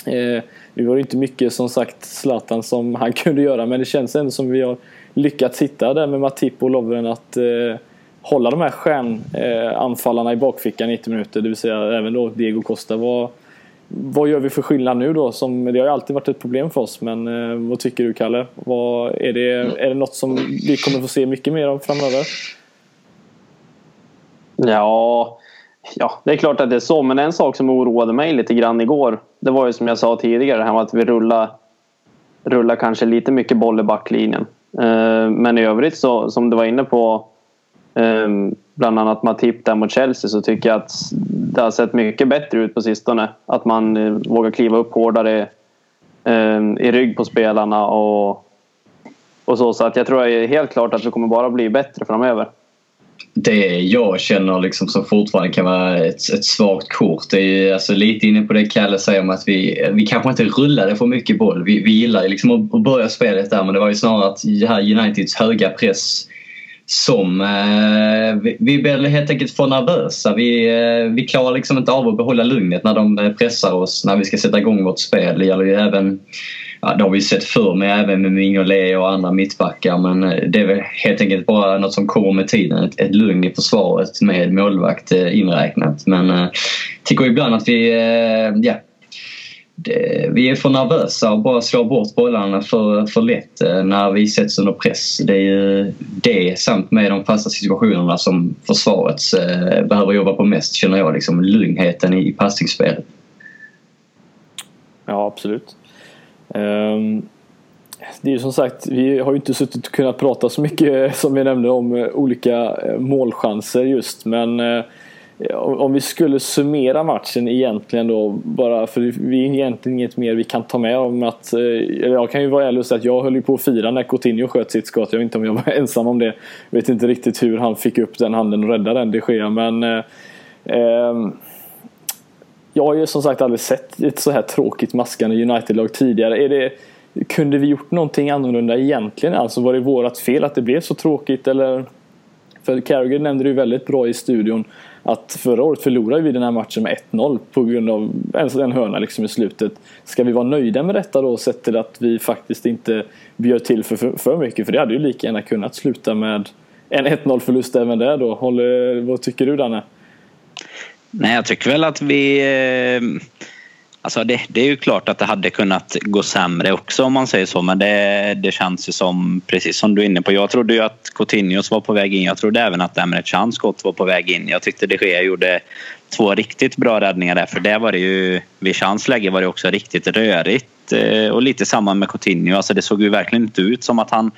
Eh, det var inte mycket som sagt Zlatan som han *laughs* kunde göra men det känns ändå som vi har lyckats hitta där med Matip och Lovren att eh, hålla de här stjärnanfallarna eh, i bakfickan i 90 minuter. Det vill säga även då Diego Costa. Vad, vad gör vi för skillnad nu då? Som, det har ju alltid varit ett problem för oss men eh, vad tycker du Kalle? Vad, är, det, är det något som vi kommer få se mycket mer av framöver? Ja, Ja, det är klart att det är så. Men en sak som oroade mig lite grann igår. Det var ju som jag sa tidigare, det här med att vi rullar, rullar kanske lite mycket boll i backlinjen. Eh, men i övrigt så, som du var inne på, ehm, bland annat Matip där mot Chelsea, så tycker jag att det har sett mycket bättre ut på sistone. Att man eh, vågar kliva upp hårdare ehm, i rygg på spelarna och, och så. Så att jag tror helt klart att det kommer bara bli bättre framöver det jag känner liksom som fortfarande kan vara ett, ett svagt kort det är ju alltså lite inne på det Kalle säger om att vi, vi kanske inte rullade för mycket boll. Vi, vi gillar liksom att, att börja spelet där men det var ju snarare att det här Uniteds höga press som eh, vi, vi blev helt enkelt för nervösa. Vi, eh, vi klarar liksom inte av att behålla lugnet när de eh, pressar oss när vi ska sätta igång vårt spel. Det gäller ju även ja, det har vi sett förr med även med Mignolet och andra mittbackar men eh, det är väl helt enkelt bara något som kommer med tiden. Ett, ett lugn i försvaret med målvakt eh, inräknat. Men jag tycker ibland att vi, ja, det, vi är för nervösa och bara slår bort bollarna för, för lätt när vi sätts under press. Det är ju det samt med de fasta situationerna som försvaret behöver jobba på mest känner jag. Liksom lugnheten i passningsspelet. Ja, absolut. Ehm, det är ju som sagt, vi har ju inte suttit och kunnat prata så mycket *laughs* som vi nämnde om eh, olika eh, målchanser just men eh, om vi skulle summera matchen egentligen då bara för vi är egentligen inget mer vi kan ta med om att eh, jag kan ju vara ärlig och säga att jag höll ju på att fira när Coutinho sköt sitt skott. Jag vet inte om jag var *laughs* ensam om det. Jag vet inte riktigt hur han fick upp den handen och räddade den de Gea men eh, ehm, jag har ju som sagt aldrig sett ett så här tråkigt maskande United-lag tidigare. Är det, kunde vi gjort någonting annorlunda egentligen? Alltså var det vårat fel att det blev så tråkigt eller? För Carragher nämnde det ju väldigt bra i studion att förra året förlorade vi den här matchen med 1-0 på grund av en hörna liksom i slutet. Ska vi vara nöjda med detta då sett till att vi faktiskt inte bjöd till för, för, för mycket? För det hade ju lika gärna kunnat sluta med en 1-0 förlust även där då. Håller, vad tycker du Danne? Nej, jag tycker väl att vi... Eh, alltså det, det, är ju klart att det hade kunnat gå sämre också om man säger så men det, det känns ju som, precis som du är inne på, jag trodde ju att Coutinhos var på väg in. Jag trodde även att Emre Can skott var på väg in. Jag tyckte de Gea gjorde två riktigt bra räddningar där för där var det ju, vid Chans läge var det också riktigt rörigt eh, och lite samma med Coutinho. Alltså det såg ju verkligen inte ut som att han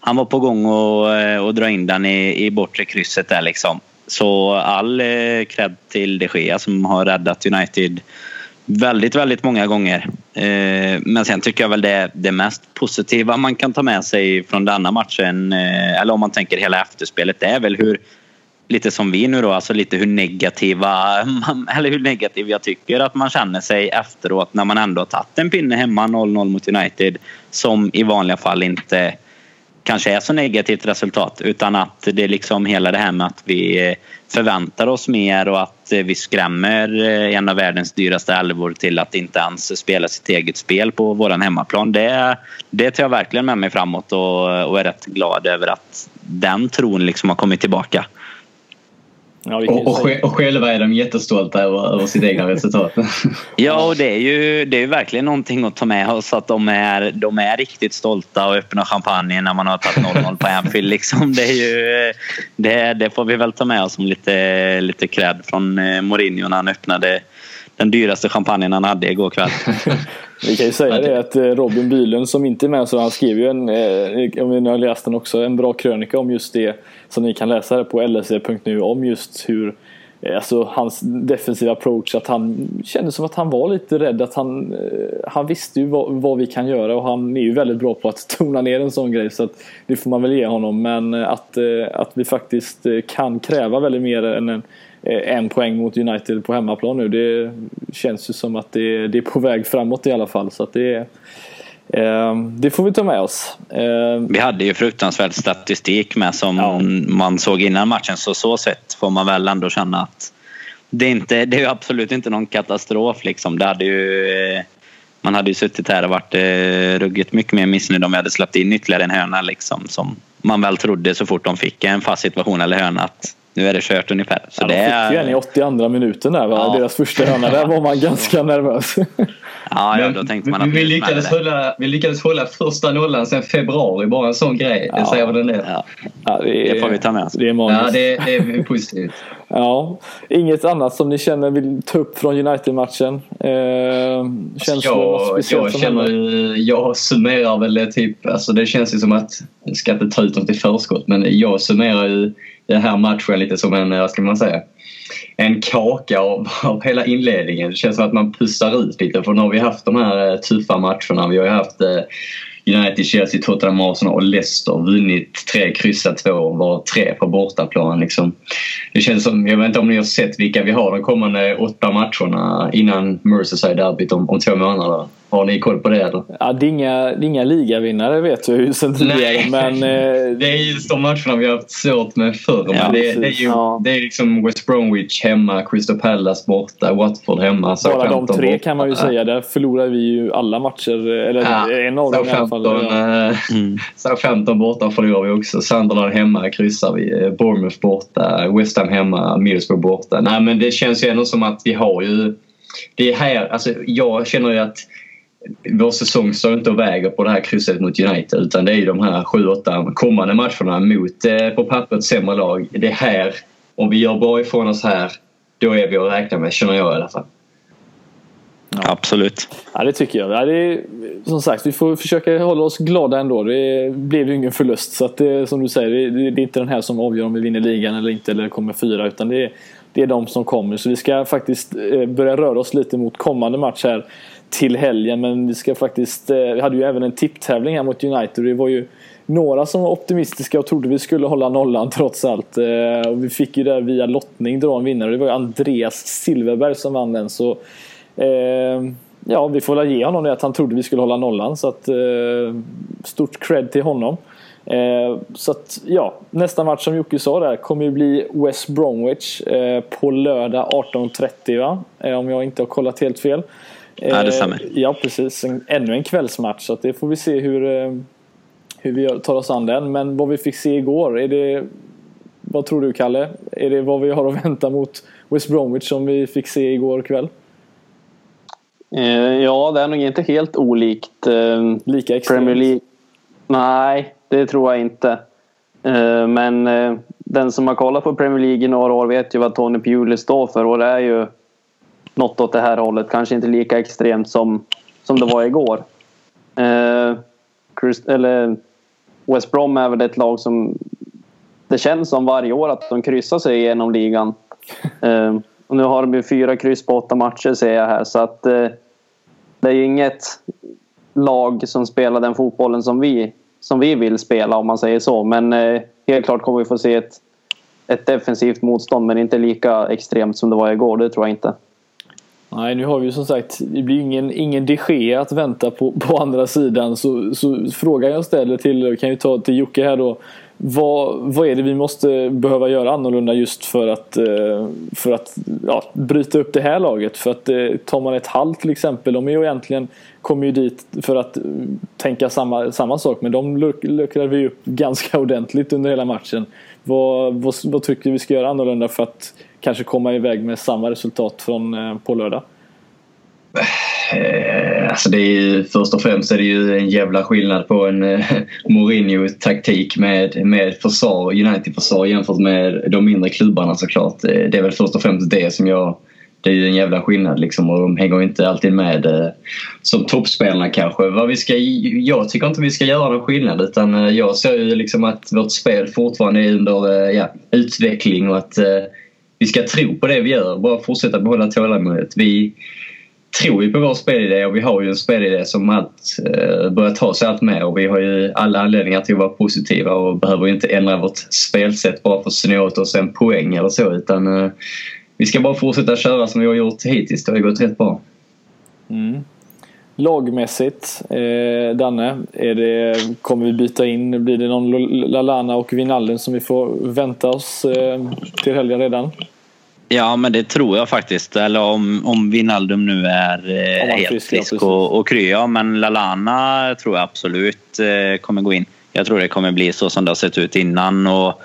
han var på gång att eh, dra in den i, i bortre krysset där liksom. Så all eh, cred till de Gea som har räddat United väldigt, väldigt många gånger. Eh, men sen tycker jag väl det, det mest positiva man kan ta med sig från denna matchen, eh, eller om man tänker hela efterspelet, det är väl hur lite som vi nu då, alltså lite hur negativa, *laughs* eller hur negativ jag tycker att man känner sig efteråt när man ändå har tagit en pinne hemma 0-0 mot United som i vanliga fall inte kanske är så negativt resultat utan att det är liksom hela det här med att vi eh, förväntar oss mer och att eh, vi skrämmer eh, en av världens dyraste älvor till att inte ens spela sitt eget spel på våran hemmaplan. Det, det tar jag verkligen med mig framåt och, och är rätt glad över att den tron liksom har kommit tillbaka. Ja, och, och, och, själva är de jättestolta över, över sitt egna resultat. *laughs* ja, och det är ju det är verkligen någonting att ta med oss att de är, de är riktigt stolta och öppnar champagne när man har tagit 0-0 på Anfield. *laughs* Liksom. Det, är ju, det, det får vi väl ta med oss som lite, lite cred från eh, Mourinho när han öppnade den dyraste champagnen han hade igår kväll. *laughs* Vi kan ju säga det att eh, Robin Bylund som inte är med så han skrev ju en, eh, om ni har läst den också, en bra krönika om just det som ni kan läsa här på LSE.nu om just hur eh, Alltså hans defensiva approach, att han kände som att han var lite rädd. Att han, eh, han visste ju vad, vad, vi kan göra och han är ju väldigt bra på att *laughs* tona ner en sån grej. Så att det får man väl ge honom. Men eh, att, att vi faktiskt kan kräva väldigt mer än en, en poäng mot United på hemmaplan nu. Det känns ju som att det, det är på väg framåt i alla fall. Så att det, är det får vi ta med oss. Eh, vi hade ju fruktansvärd statistik med som ja. man såg innan matchen. Så så sett får man väl ändå känna att det är, inte, det är absolut inte någon katastrof. Liksom. Det hade ju, eh, man hade ju suttit här och varit eh, ruggigt mycket mer missnöjd om vi hade släppt in ytterligare en hörna. Liksom, som man väl trodde så fort de fick en fast situation eller hörna att nu är det kört ungefär. Så ja, de fick ju en i 82 minuten där, va? Ja. deras första hörna. Där var man *laughs* ganska nervös. Ja, ja, då tänkte man att vi, lyckades hålla, vi lyckades hålla första nollan sedan februari. Bara en sån grej. Ja. säger vad den är. Ja. Ja, det, är, det får vi ta med oss. Det är ja, det, det är positivt. *laughs* ja. Inget annat som ni känner vill ta upp från United-matchen? Eh, känns alltså jag, jag känner, jag summerar väl typ, alltså det känns ju som att, jag ska inte ta ut något i förskott, men jag summerar ju den här matchen lite som en, eh, vad ska man säga, en kaka av, av hela inledningen. Det känns som att man pustar ut lite för nu har vi haft de här eh, tuffa matcherna. Vi har ju haft eh, United, Chelsea, Tottenham, Arsenal och Leicester vunnit tre, kryssat två, var tre på bortaplan. Liksom. Det känns som, jag vet inte om ni har sett vilka vi har de kommande åtta matcherna innan Merseyside-derbyt om, om två månader. Har ni koll på det eller? Ja, det är inga, det är inga ligavinnare vet vi ju sen tidigare. Men, eh... Det är just de matcherna vi har haft svårt med förr. Ja, det, det, är ju, ja. det är liksom West Bromwich hemma, Crystal Palace borta, Watford hemma. Bara de tre borta. kan man ju säga. Där förlorar vi ju alla matcher. Eller ja, en av dem i alla fall. Ja. Mm. *laughs* Southampton borta förlorar vi också. Sunderland hemma kryssar vi. Bournemouth borta, West Ham hemma, Middlesbrough borta. Nej men det känns ju ändå som att vi har ju... Det är här, alltså jag känner ju att vår säsong står inte och väger på det här krysset mot United utan det är de här 7-8 kommande matcherna mot eh, på pappret sämre lag. Det är här, om vi gör bra ifrån oss här, då är vi att räkna med känner jag i alla fall. Ja. Absolut. Ja det tycker jag. Ja, det är, som sagt vi får försöka hålla oss glada ändå. Det blev ju ingen förlust så att det, som du säger det, det, är inte den här som avgör om vi vinner ligan eller inte eller kommer fyra utan det är det är de som kommer. Så vi ska faktiskt eh, börja röra oss lite mot kommande match här till helgen. Men vi ska faktiskt, eh, vi hade ju även en tipptävling här mot United. Det var ju några som var optimistiska och trodde vi skulle hålla nollan trots allt. Eh, och vi fick ju där via lottning dra en vinnare. Det var ju Andreas Silverberg som vann den. Så eh, ja, vi får väl ge honom det att han trodde vi skulle hålla nollan. Så att, eh, stort cred till honom. Eh, så att, ja, nästa match som Jocke sa där kommer ju bli West Bromwich eh, på lördag 18.30 va? Eh, om jag inte har kollat helt fel. Ja, det stämmer. Ja, precis. Ännu en kvällsmatch. Så det får vi se hur, hur vi tar oss an den. Men vad vi fick se igår, är det... Vad tror du Kalle? Är det vad vi har att *laughs* vänta mot West Bromwich som vi fick se igår kväll? Ja, det är nog inte helt olikt Lika extremt? Premier League. Nej, det tror jag inte. Men den som har kollat på Premier League i några år vet ju vad Tony Pulis står för och det är ju något åt det här hållet. Kanske inte lika extremt som, som det var igår. Eh, eller West Brom är väl ett lag som det känns som varje år att de kryssar sig igenom ligan. Eh, och nu har de ju fyra kryss på åtta matcher ser jag här så att eh, det är ju inget lag som spelar den fotbollen som vi, som vi vill spela om man säger så. Men eh, helt klart kommer vi få se ett, ett defensivt motstånd men inte lika extremt som det var igår, det tror jag inte. Nej, nu har vi ju som sagt, det blir ingen, ingen de Gea att vänta på, på andra sidan. Så, så frågan jag ställer till, kan ju ta till Jocke här då. Vad, vad är det vi måste behöva göra annorlunda just för att, eh, för att ja, bryta upp det här laget? För att eh, tar man ett halvt till exempel, de är ju egentligen kommer ju dit för att eh, tänka samma, samma sak men de luckrar vi upp *laughs* ganska ordentligt under hela matchen. Vad, vad, vad tycker vi ska göra annorlunda för att kanske komma iväg med samma resultat från eh, på lördag? Eh, alltså det är ju, först och främst är det ju en jävla skillnad på en eh, *laughs* Mourinho-taktik med, med försvar, United-försvar jämfört med de mindre klubbarna såklart. Eh, det är väl först och främst det som jag... Det är ju en jävla skillnad liksom och de hänger inte alltid med eh, som toppspelarna kanske. Vad vi ska, jag tycker inte vi ska göra någon skillnad utan jag ser ju liksom att vårt spel fortfarande är under ja, utveckling och att vi ska tro på det vi gör. Bara fortsätta behålla tålamodet. Vi, tror ju på vår spelidé och vi har ju en spelidé som allt eh, börjar ta sig allt mer och vi har ju alla anledningar till att vara positiva och behöver inte ändra vårt spelsätt bara för att snå åt oss en poäng eller så utan eh, vi ska bara fortsätta köra som vi har gjort hittills. Det har ju gått rätt bra. Mm. Lagmässigt, eh, Danne, är det, kommer vi byta in? Blir det någon Lalana och Vinalden som vi får vänta oss eh, till helgen redan? Ja, men det tror jag faktiskt. Eller om, om Vinaldum nu är eh, helt frisk, frisk ja, och, och kry. Ja, men Lalana tror jag absolut eh, kommer gå in. Jag tror det kommer bli så som det har sett ut innan. Och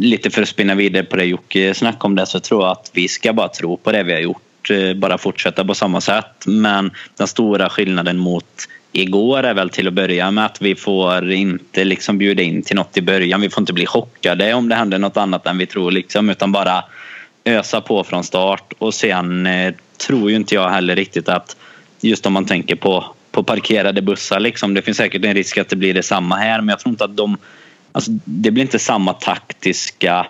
lite för att spinna vidare på det Jocke snackade om det så tror jag att vi ska bara tro på det vi har gjort. Eh, bara fortsätta på samma sätt. Men den stora skillnaden mot igår är väl till att börja med att vi får inte liksom bjuda in till något i början. Vi får inte bli chockade om det händer något annat än vi tror liksom, utan bara ösa på från start och sen eh, tror ju inte jag heller riktigt att just om man tänker på, på parkerade bussar liksom. Det finns säkert en risk att det blir detsamma här men jag tror inte att de alltså, det blir inte samma taktiska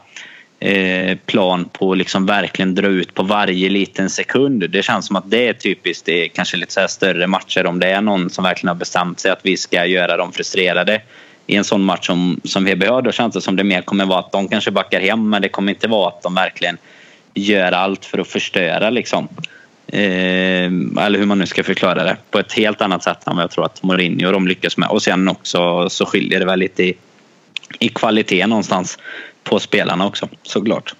Eh, plan på liksom verkligen dra ut på varje liten sekund. Det känns som att det är typiskt i kanske lite så större matcher om det är någon som verkligen har bestämt sig att vi ska göra dem frustrerade i en sån match som, som VBH då känns det som det mer kommer vara att de kanske backar hem men det kommer inte vara att de verkligen gör allt för att förstöra liksom. Eh, eller hur man nu ska förklara det. På ett helt annat sätt än vad jag tror att Mourinho och de lyckas med. Och sen också så skiljer det väl lite i, i kvalitet någonstans på spelarna också såklart.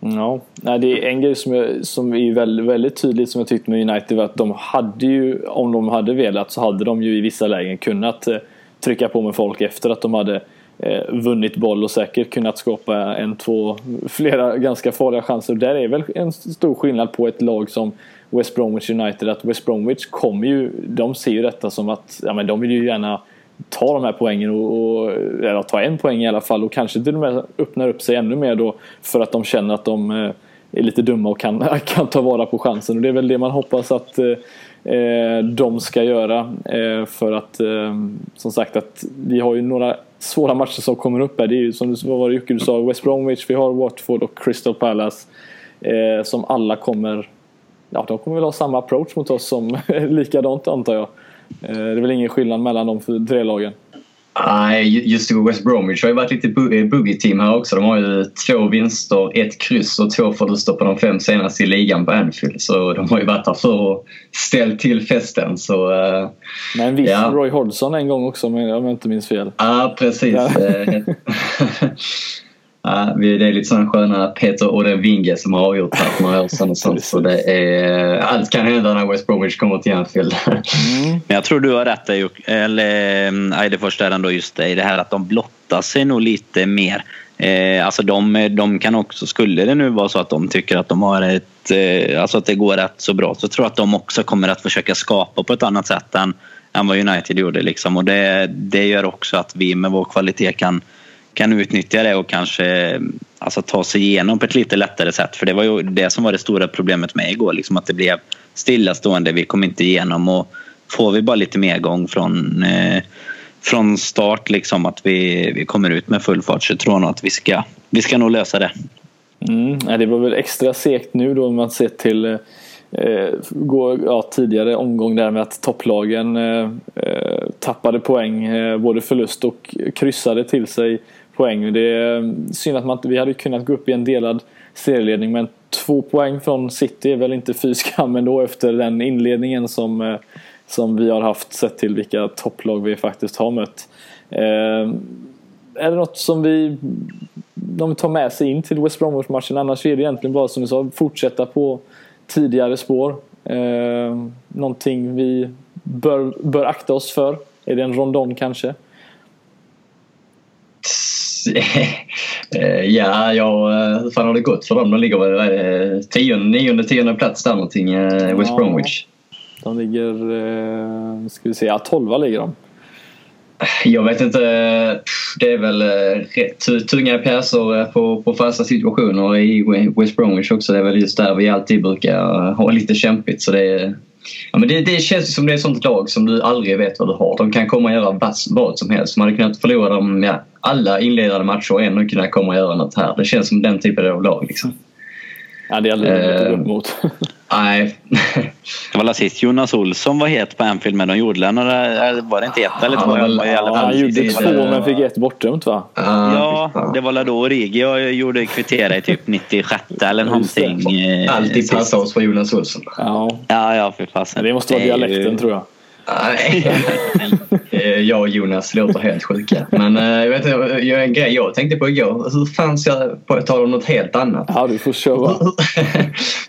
Ja, det är en grej som, jag, som är väldigt, väldigt tydligt som jag tyckte med United var att de hade ju, om de hade velat så hade de ju i vissa lägen kunnat eh, trycka på med folk efter att de hade eh, vunnit boll och säkert kunnat skapa en, två, flera ganska farliga chanser. Där är väl en stor skillnad på ett lag som West Bromwich United att West Bromwich kommer ju, de ser ju detta som att ja, men de vill ju gärna ta de här poängen och, och eller ta en poäng i alla fall och kanske till och med öppnar upp sig ännu mer då för att de känner att de eh, är lite dumma och kan, *laughs* kan ta vara på chansen och det är väl det man hoppas att eh, eh, de ska göra. Eh, för att eh, som sagt att vi har ju några svåra matcher som kommer upp här. Det är ju som vad var det Jocke du sa, West Bromwich, vi har Watford och Crystal Palace. Eh, som alla kommer, ja de kommer väl ha samma approach mot oss som *laughs* likadant antar jag. Eh, det är väl ingen skillnad mellan de tre lagen. Nej, just West Bromwich har ju varit lite eh, boogie-team här också. De har ju två vinster, ett kryss och två förluster på de fem senaste i ligan på Anfield. Så de har ju varit här för att ställa till festen. Så, uh, Men visst ja. Roy Hodgson en gång också om jag inte minns fel. Ja, precis. Ja. *laughs* *laughs* Ja, det är lite sådana sköna Peter och den Winge som har avgjort här för några år sedan. Och sånt, så det är, allt kan hända när West Bromwich kommer till Anfield. Mm. Men jag tror du har rätt där eller Eidefors är ändå just det, i det här att de blottar sig nog lite mer. Eh, alltså de, de kan också, skulle det nu vara så att de tycker att de har ett, eh, alltså att det går rätt så bra så tror jag att de också kommer att försöka skapa på ett annat sätt än, än vad United gjorde. Liksom. Och det, det gör också att vi med vår kvalitet kan kan utnyttja det och kanske alltså, ta sig igenom på ett lite lättare sätt. För det var ju det som var det stora problemet med igår, liksom att det blev stillastående. Vi kom inte igenom och får vi bara lite mer gång från, eh, från start, liksom att vi, vi kommer ut med full fart så tror jag nog att vi ska, vi ska nog lösa det. Mm, det var väl extra segt nu då om man ser till eh, gå, ja, tidigare omgång där med att topplagen eh, eh tappade poäng, eh, både förlust och kryssade till sig poäng. Det är eh, synd att man, vi hade kunnat gå upp i en delad serieledning men två poäng från City är väl inte fy skam ändå efter den inledningen som, eh, som vi har haft sett till vilka topplag vi faktiskt har mött. Eh, är det något som vi de tar med sig in till West Bromwich-matchen? Annars är det egentligen bara som du sa, fortsätta på tidigare spår. Eh, någonting vi bör, bör akta oss för. Är det en rondon kanske? *laughs* Eh, ja, ja, eh, hur fan har det gått för dem? De ligger väl tionde, nionde, tionde plats där någonting, eh, West ja, Bromwich. De ligger, ska vi se, ja, tolva ligger de. Jag vet inte. Det är väl rätt tunga pjäser på, på fasta situationer i West Bromwich också. Det är väl just där vi alltid brukar ha lite kämpigt. Så det är, Ja, men det, det känns som det är ett sånt lag som du aldrig vet vad du har. De kan komma och göra vad som helst. Man hade kunnat förlora dem ja, alla inledande matcher och ändå kunna komma och göra något här. Det känns som den typen av lag. Liksom. Ja, det är aldrig roligt att gå upp mot. *laughs* Nej. det var sist Jonas Olsson var het på Anfield men de gjorde några, var det inte ett eller två? Han, ja, han gjorde två men fick ett bortdömt va? Ja, det var då Origi jag gjorde kvittera i typ 96 eller någonting. Alltid passa oss för Jonas Olsson. Ja, ja, ja för fasen. Det måste vara dialekten tror jag. *laughs* Eh, jag och Jonas låter helt sjuka. Men eh, jag vet jag gör en grej jag tänkte på igår. Hur fan ser, på att tala om något helt annat. Ja, du får köra.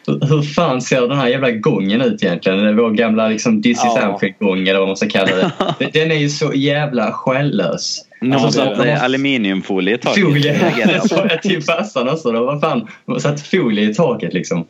hur, hur *laughs* fan ser den här jävla gången ut egentligen? Vår gamla liksom is ja. Anfield-gång eller vad man ska kalla det. *laughs* Den är ju så jävla själlös. No, alltså, så att, det är aluminiumfolie i taket. Folie, det sa jag till farsan också. Vad fan, satt folie i taket liksom.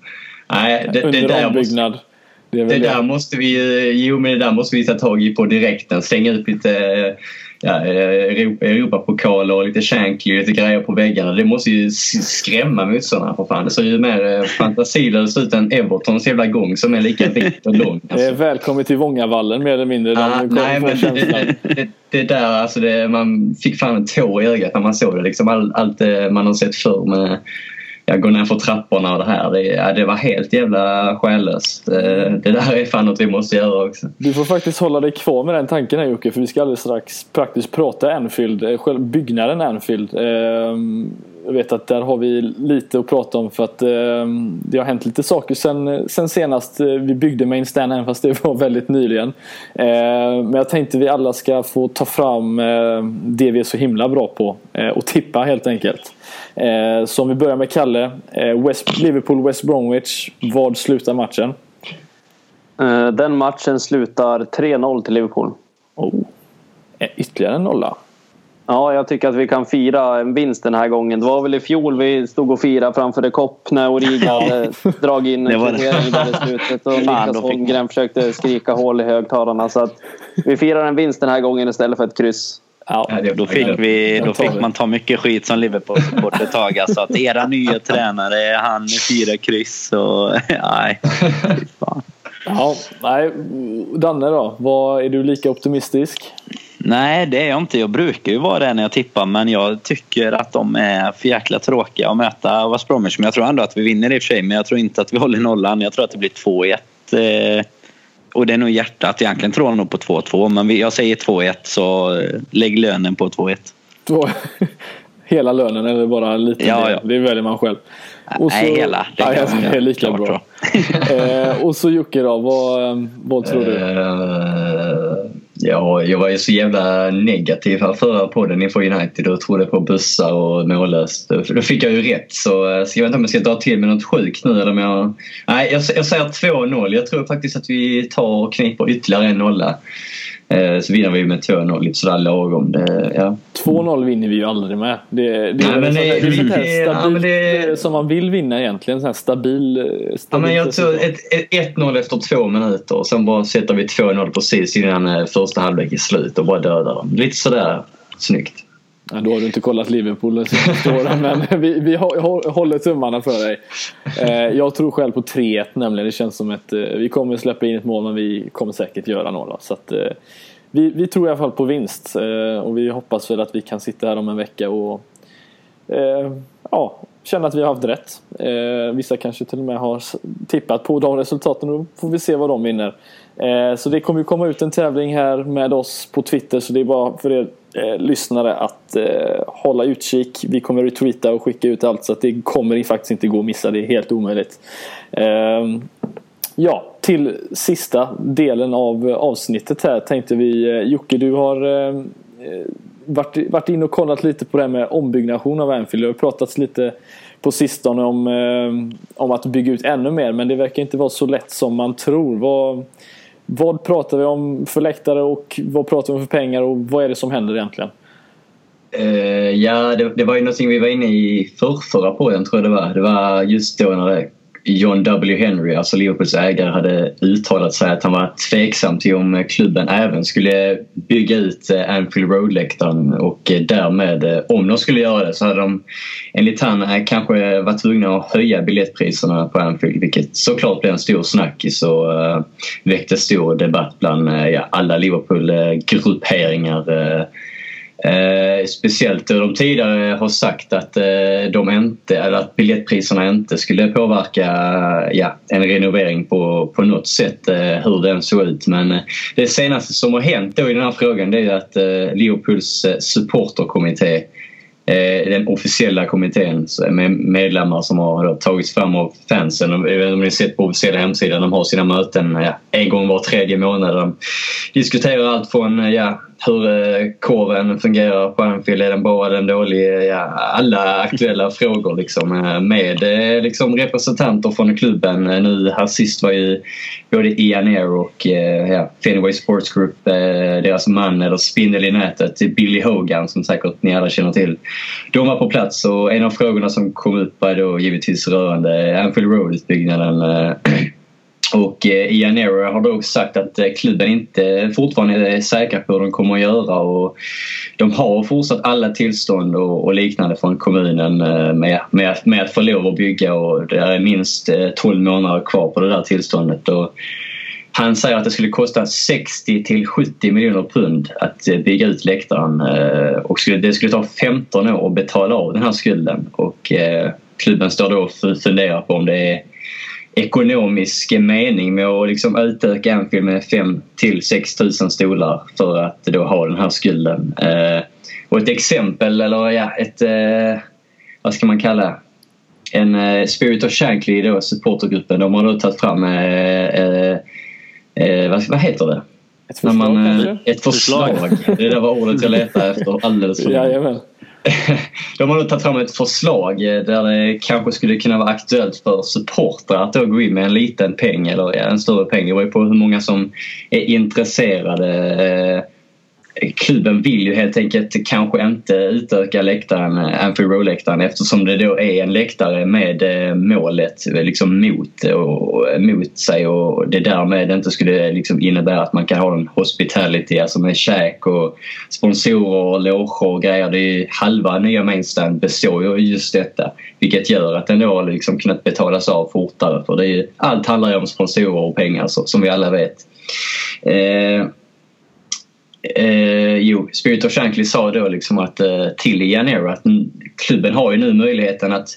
Nej, det, Under det där ombyggnad. Måste, det, det där måste vi jo, men det där måste vi ta tag i på direkten. Slänga ut lite ja, Europapokaler och lite Shankly och lite grejer på väggarna. Det måste ju skrämma motståndarna för fan. Det ser ju mer eh, fantasilöst ut än Evertons jävla gång som är lika vitt och lång. Alltså. Välkommet till Vångavallen mer eller mindre. Ah, nej, men det, det, det, där, alltså man fick fan en tår i ögat när man såg det. Liksom all, allt man har sett förr med jag går ner för trapporna och det här. Det, ja, det var helt jävla själlöst. Eh, det där är fan något vi måste göra också. Du får faktiskt hålla dig kvar med den tanken här Jocke. För vi ska alldeles strax praktiskt prata Anfield. Eh, själv byggnaden Anfield. Ehm, jag vet att där har vi lite att prata om för att ehm, det har hänt lite saker sen, sen senast eh, vi byggde Main Stand även fast det *laughs* var väldigt nyligen. Ehm, men jag tänkte vi alla ska få ta fram det vi är så himla bra på och tippa helt enkelt. Eh, så om vi börjar med Kalle. Eh, West, Liverpool West Bromwich. Vad slutar matchen? Eh, den matchen slutar 3-0 till Liverpool. Oh. Eh, ytterligare en nolla. Ja, jag tycker att vi kan fira en vinst den här gången. Det var väl i fjol vi stod och firade framför The Cop när Origi *laughs* hade dragit in en kvittering där i slutet *laughs* och Niklas Holmgren försökte skrika hål i högtalarna. Så att vi firar en vinst den här gången istället för ett kryss. Ja, då fick, vi, då fick man ta mycket skit som Liverpool-supporter ett tag. Alltså att era nya tränare, han fyra kryss och *laughs* nej. Ja, nej. Danne då? Vad, är du lika optimistisk? Nej, det är jag inte. Jag brukar ju vara det när jag tippar men jag tycker att de är för jäkla tråkiga att möta West Bromwich. Men jag tror ändå att vi vinner i och för sig men jag tror inte att vi håller nollan. Jag tror att det blir 2-1. Eh, och det är nog hjärtat egentligen tror jag nog på 2-2 men jag säger 2-1 så eh, lägg lönen på 2-1. Två, *laughs* hela lönen eller bara lite? Ja, del? ja. Det väljer man själv. Och Nej, hela. Det är ja, ganska det är lika bra. eh, och så Jocke då, vad, vad tror du? Ja, jag var ju så jävla negativ här förra podden inför United och trodde på bussar och mållöst. Då fick jag ju rätt så, eh, så jag vet inte om jag ska dra till med något sjukt nu eller om jag... Nej, jag, jag säger 2-0. Jag tror faktiskt att vi tar och kniper ytterligare en nolla. Eh, Så vinner vi med 2-0, lite sådär lagom. Det, ja. 2-0 vinner vi ju aldrig med. Det, det är sånt som man vill vinna egentligen. Sån här stabil, Ja, stabilt men jag tror resultat. ett, ett 1-0 efter två minuter och sen bara sätter vi 2-0 precis innan eh, första halvlek är slut och bara dödar dem. Lite sådär snyggt. Ja, då har du inte kollat Liverpool de senaste *laughs* åren men vi, vi hå- hå- håller tummarna för dig. Eh, jag tror själv på 3-1 nämligen. Det känns som ett... eh, Vi kommer släppa in ett mål men vi kommer säkert göra några. Så att, vi, vi tror i alla fall på vinst eh, och vi hoppas väl att vi kan sitta här om en vecka och eh, ja, känna att vi har haft rätt. Eh, vissa kanske till och med har tippat på de resultaten och då får vi se vad de vinner. Eh, så det kommer ju komma ut en tävling här med oss på Twitter så det är bara för er eh, lyssnare att eh, hålla utkik. Vi kommer retweeta och skicka ut allt så att det kommer faktiskt inte gå att missa. Det är helt omöjligt. Eh, Ja, till sista delen av eh, avsnittet här tänkte vi eh, Jocke, du har eh, eh varit, varit in och kollat lite på det här med ombyggnation av Anfield. Det har pratats lite på sistone om, eh, om att bygga ut ännu mer men det verkar inte vara så lätt som man tror. Vad, vad pratar vi om för läktare och vad pratar vi om för pengar och vad är det som händer egentligen? Uh, ja, det, det var ju någonting vi var inne i förrförra podden tror jag det var. Det var just då när det, John W. Henry, alltså Liverpools ägare, hade uttalat sig att han var tveksam till om klubben även skulle bygga ut eh, Anfield Road-läktaren och eh, därmed, eh, om de skulle göra det så hade de enligt han kanske varit tvungna att höja biljettpriserna på Anfield vilket såklart blev en stor snackis och väckte stor debatt bland ja, alla Liverpool-grupperingar Eh, speciellt då de tidigare har sagt att, eh, de inte, eller att biljettpriserna inte skulle påverka ja, en renovering på, på något sätt eh, hur den såg ut. Men eh, det senaste som har hänt då i den här frågan det är att eh, Liverpools eh, supporterkommitté eh, den officiella kommittén med medlemmar som har då tagits fram av fansen. Jag vet inte om ni sett på officiella hemsidan. De har sina möten ja, en gång var tredje månad. De diskuterar allt från eh, ja, hur eh, korven fungerar på Anfield. Är den bra eller den dålig? Ja, alla aktuella *laughs* frågor liksom, eh, med eh, liksom, representanter från klubben. Nu här sist var ju både Ian Air och ja, Fenway Sports Group, deras man eller spindel i nätet, Billy Hogan som säkert ni alla känner till. De var på plats och en av frågorna som kom upp var då givetvis rörande Anfield Road-utbyggnaden. *clears throat* Och eh, Ian Error har då sagt att eh, klubben inte fortfarande är säkra på hur de kommer att göra. Och de har fortsatt alla tillstånd och, liknande från kommunen eh, med, med, med att få lov att bygga. Och det är minst 12 månader kvar på det där tillståndet. Och han säger att det skulle kosta 60 till 70 miljoner pund att bygga ut läktaren och det skulle ta 15 år att betala av den här skulden. Och klubben står då och funderar på om det är ekonomisk mening med att liksom utöka Anfield med 5 till 6 tusen stolar för att då ha den här skulden. Eh, och ett exempel, eller ja, ett... Eh, vad ska man kalla En eh, Spirit of Shankly, då, supportergruppen, de har då tagit fram... Vad, vad heter det? Ett förslag man, kanske? ett förslag. Det där var ordet jag letade efter alldeles för *laughs* länge. *laughs* De har då tagit fram ett förslag eh, där det kanske skulle kunna vara aktuellt för supportrar att då gå in med en liten peng eller en större peng. Det beror ju på hur många som är intresserade. Eh, Klubben vill ju helt enkelt kanske inte utöka läktaren, eh, Anfield Road-läktaren eftersom det då är en läktare med eh, målet liksom mot, och, eh, mot sig och det därmed inte skulle liksom innebära att man kan ha en hospitality, alltså med käk och sponsorer och loger och grejer. Det är halva nya mainstand består ju av just detta vilket gör att den då har liksom kunnat betalas av fortare för det är, allt handlar ju om sponsorer och pengar så, som vi alla vet. Eh, Eh, jo, Spirit of Shankly sa då liksom att eh, till Janero att klubben har ju nu möjligheten att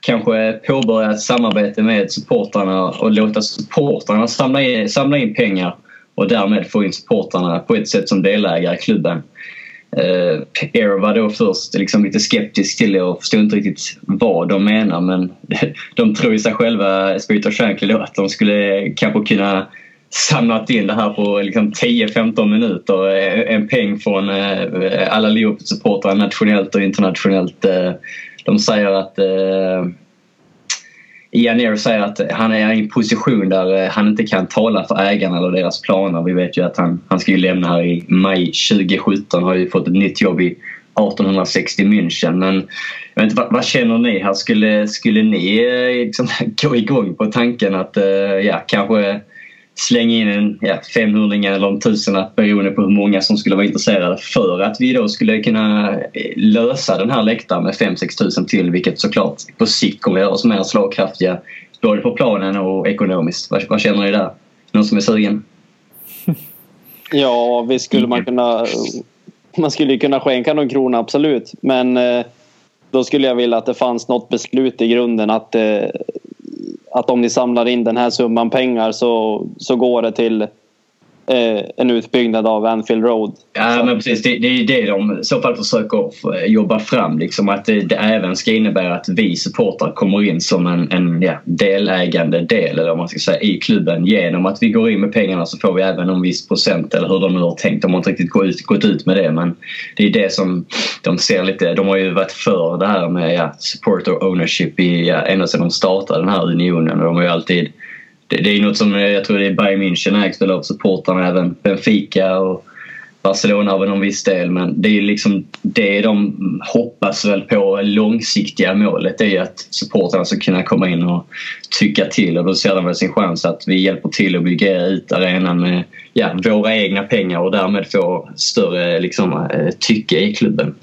kanske påbörja ett samarbete med supportrarna och låta supportrarna samla in, samla in pengar och därmed få in supportrarna på ett sätt som delägare i klubben. Eh, Air var då först liksom lite skeptisk till det och förstod inte riktigt vad de menar men *laughs* de tror i sig själva, Spirit of Shankly då, att de skulle kanske kunna samlat in det här på liksom 10-15 minuter. Eh, en peng från eh, alla Liverpool-supportrar nationellt och internationellt. Eh, de säger att Ian Ear säger att han är i en position där han inte kan tala för ägarna eller deras planer. Vi vet ju att han, han ska ju lämna här i maj 2017 har ju fått ett nytt jobb i 1860 München. Men jag vet inte, vad, vad, känner ni här? Skulle, skulle ni liksom, *laughs* gå igång på tanken att ja, kanske slänga in en ja, 500 eller en tusenlapp beroende på hur många som skulle vara intresserade för att vi då skulle kunna lösa den här läktaren med 5-6 tusen till vilket såklart på sikt kommer göra oss mer slagkraftiga både på planen och ekonomiskt. Vad, vad känner ni där? Någon som är sugen? *laughs* Ja, visst skulle man kunna man skulle kunna skänka någon krona absolut men eh, då skulle jag vilja att det fanns något beslut i grunden att eh, att om ni samlar in den här summan pengar så, så går det till en utbyggnad av Anfield Road. Ja men precis, det, det är det de i så fall försöker jobba fram. Liksom, att det, det även ska innebära att vi supportrar kommer in som en, en ja, delägande del eller man ska säga, i klubben. Genom att vi går in med pengarna så får vi även en viss procent eller hur de nu har tänkt. De har inte riktigt gått ut, gått ut med det men det är det som de ser lite. De har ju varit för det här med ja, supporter ownership i, ja, ända sedan de startade den här unionen och de har ju alltid det, det är något som jag tror det är Bayern München ägs väl av supportrarna även Benfica och Barcelona har någon viss del men det är liksom det de hoppas väl på långsiktiga målet är att supportrarna ska kunna komma in och tycka till och då ser de väl sin chans att vi hjälper till att bygga ut arenan med ja, våra egna pengar och därmed få större liksom, eh, tycke i klubben.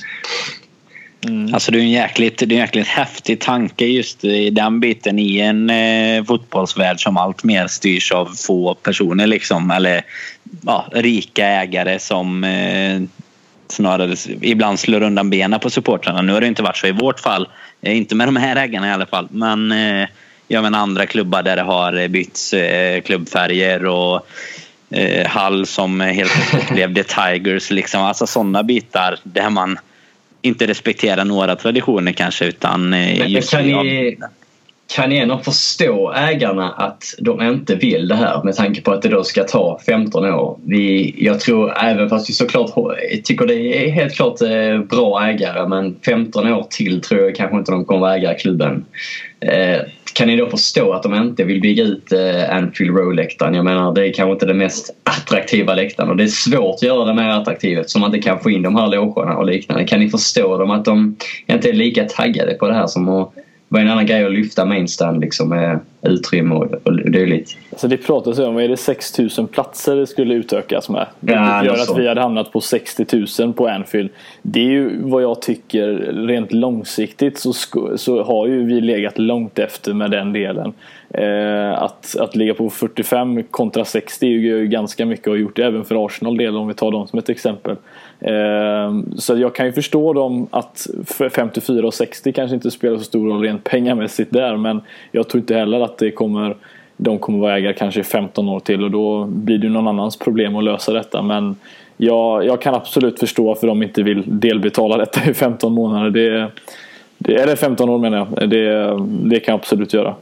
Mm. Alltså det är en jäkligt, det är en jäkligt häftig tanke just i den biten i en eh, fotbollsvärld som allt mer styrs av få personer liksom eller ja, rika ägare som eh, snarare ibland slår undan benen på supportrarna. Nu har det inte varit så i vårt fall, eh, inte med de här ägarna i alla fall men eh, jag menar andra klubbar där det har bytts eh, klubbfärger och eh, Hall som helt plötsligt blev The Tigers liksom alltså sådana bitar där man inte respektera några traditioner kanske utan eh, just kan ni, kan ni ändå förstå ägarna att de inte vill det här med tanke på att det då ska ta 15 år? Vi, jag tror även fast vi såklart tycker det är helt klart eh, bra ägare men 15 år till tror jag kanske inte de kommer vara ägare i klubben. Kan ni då förstå att de inte vill bygga ut eh, Anfield Row-läktaren? Jag menar det är kanske inte den mest attraktiva läktaren och det är svårt att göra den mer attraktiv eftersom man inte kan få in de här logerna och liknande. Kan ni förstå dem att de inte är lika taggade på det här som att var en annan grej att lyfta mainstand liksom med utrymme och, och dylikt. Alltså det pratas ju om, är det 6000 platser det skulle utökas med? Det ja, gör att vi hade hamnat på 60 000 på Anfield. Det är ju vad jag tycker rent långsiktigt så, så har ju vi legat långt efter med den delen. Eh, att, att ligga på 45 kontra 60 är ju ganska mycket och gjort det även för Arsenal del om vi tar dem som ett exempel. Ehm, så jag kan ju förstå dem att 54 och 60 kanske inte spelar så stor roll rent pengamässigt där men jag tror inte heller att det kommer de kommer vara ägare kanske i 15 år till och då blir det någon annans problem att lösa detta men jag, jag kan absolut förstå varför de inte vill delbetala detta i 15 månader. Det, det, eller 15 år menar jag. Det, det kan jag absolut göra.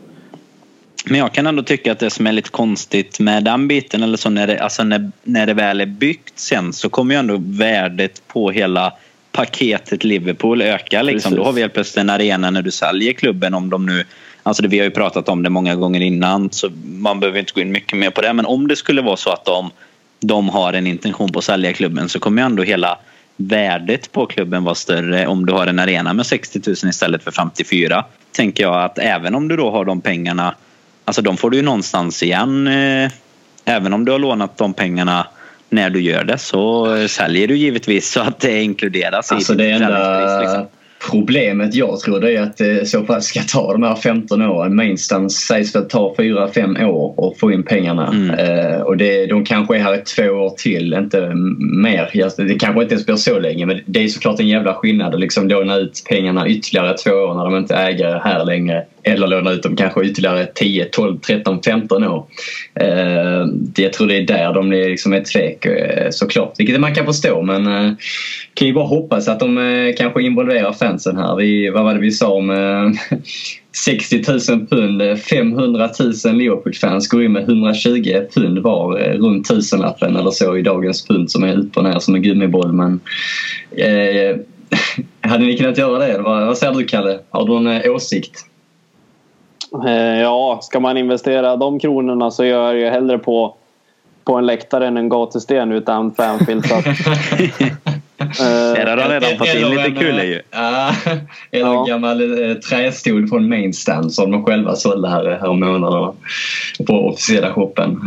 Men jag kan ändå tycka att det som är lite konstigt med den biten eller så när det, alltså när, när det väl är byggt sen så kommer ju ändå värdet på hela paketet Liverpool öka. Liksom. Då har vi helt plötsligt en arena när du säljer klubben om de nu Alltså vi har ju pratat om det många gånger innan så man behöver inte gå in mycket mer på det men om det skulle vara så att de, de har en intention på att sälja klubben så kommer ju ändå hela värdet på klubben vara större om du har en arena med 60 000 istället för 54. Tänker jag att även om du då har de pengarna Alltså de får du ju någonstans igen. Eh, även om du har lånat de pengarna när du gör det så säljer du givetvis så att det inkluderas alltså i det enda, liksom. Problemet jag tror det är att det i så fall ska ta de här 15 åren. Mainstans sägs väl ta 4-5 år att få in pengarna. Mm. Eh, och det, de kanske är här i två år till, inte mer. Det kanske inte ens blir så länge men det är såklart en jävla skillnad att liksom låna ut pengarna ytterligare två år när de inte äger här längre. Eller låna ut dem kanske ytterligare 10, 12, 13, 15 år. Eh, jag tror det är där de är liksom ett tvek eh, såklart. Vilket man kan förstå men eh, kan ju bara hoppas att de eh, kanske involverar fansen här. Vi, vad var det vi sa om eh, 60 000 pund, 500 000 Leopold-fans går in med 120 pund var eh, runt tusenlappen eller så i dagens pund som är upp och ner som en gummiboll. Men, eh, *laughs* hade ni kunnat göra det? Vad, vad säger du Kalle? Har du en eh, åsikt? Eh, Ja, ska man investera de kronorna så gör jag ju hellre på, på en läktare än en gatusten utan att, Där *laughs* eh, har de redan fått in lite eh, ju. *laughs* Eller en gammal eh, trästol från Mainstand som de själva sålde här, här om månaderna på officiella shoppen.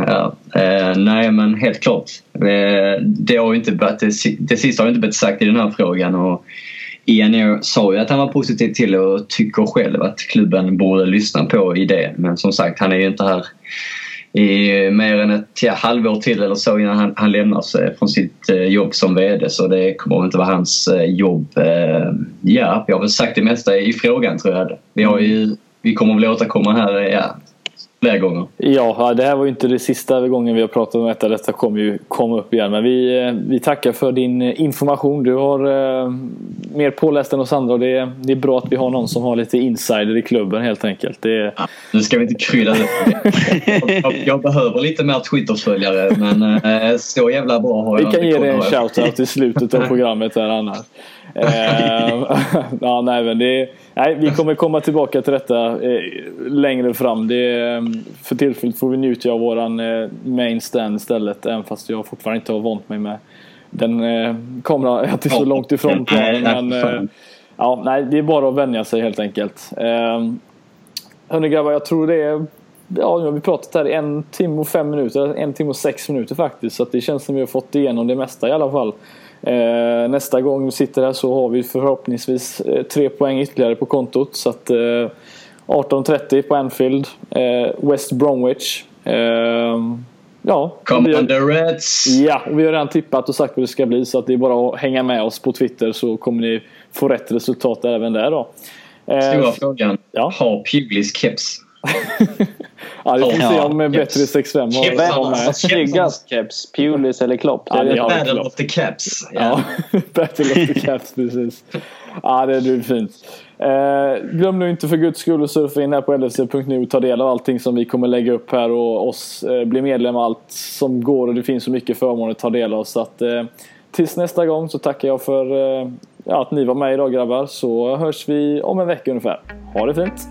Nej men helt klart. Det, har ju inte, varit- det, si- det sista har inte blivit sagt i den här frågan. Och Ian sa ju att han var positiv till det och tycker själv att klubben borde lyssna på idén. Men som sagt, han är ju inte här i mer än ett ja, halvår till eller så innan han, han lämnar sig från sitt eh, jobb som VD så det kommer inte vara hans eh, jobb. Eh, ja, jag har väl sagt det mesta i frågan tror jag. Vi, har ju, vi kommer väl återkomma här ja, flera gånger. Ja, det här var ju inte det sista gången vi har pratat om detta. Detta kommer ju komma upp igen. Men vi, eh, vi tackar för din eh, information. Du har eh, mer påläst än oss andra och det, är- det är bra att vi har någon som har lite insider i klubben helt enkelt. Det, Ja, nu ska vi inte krydda ut jag, jag behöver lite mer Twitterföljare men eh, så jävla bra har vi jag kan inte ge dig en shoutout i slutet av *laughs* programmet här annars. Eh, *laughs* ja, nej, men det, nej, vi kommer komma tillbaka till detta eh, längre fram. Det, eh, för tillfället får vi njuta av våran eh, main stand istället. Även fast jag fortfarande inte har vant mig med den eh, kameran. Att det är så långt ifrån planen. Men, eh, ja, nej, det är bara att vänja sig helt enkelt. Eh, hörni grabbar, jag tror det är Ja, nu har vi pratat här i en timme och fem minuter. En timme och sex minuter faktiskt. Så det känns som vi har fått igenom det mesta i alla fall. Eh, nästa gång vi sitter här så har vi förhoppningsvis eh, tre poäng ytterligare på kontot. Så att eh, 18.30 på Anfield. Eh, West Bromwich. Eh, ja, Come on the Reds! Ja, och vi har redan tippat och sagt vad det ska bli. Så att det är bara att hänga med oss på Twitter så kommer ni få rätt resultat även där då. Eh, Stora frågan. Ja. Har Pulis keps? *laughs* ja, det får vi se om bättre keps. 65 har, har med. Snyggast keps? Pulis eller Klopp? Ja, det Battle of the Caps. Ja, Battle of the Caps precis. Ja, det blir fint. Eh, glöm nu inte för guds skull att surfa in här på lfc.nu och ta del av allting som vi kommer lägga upp här och oss eh, bli medlem av allt som går och det finns så mycket förmåner att ta del av. Så att, eh, tills nästa gång så tackar jag för eh, att ni var med idag grabbar så hörs vi om en vecka ungefär. Ha det fint!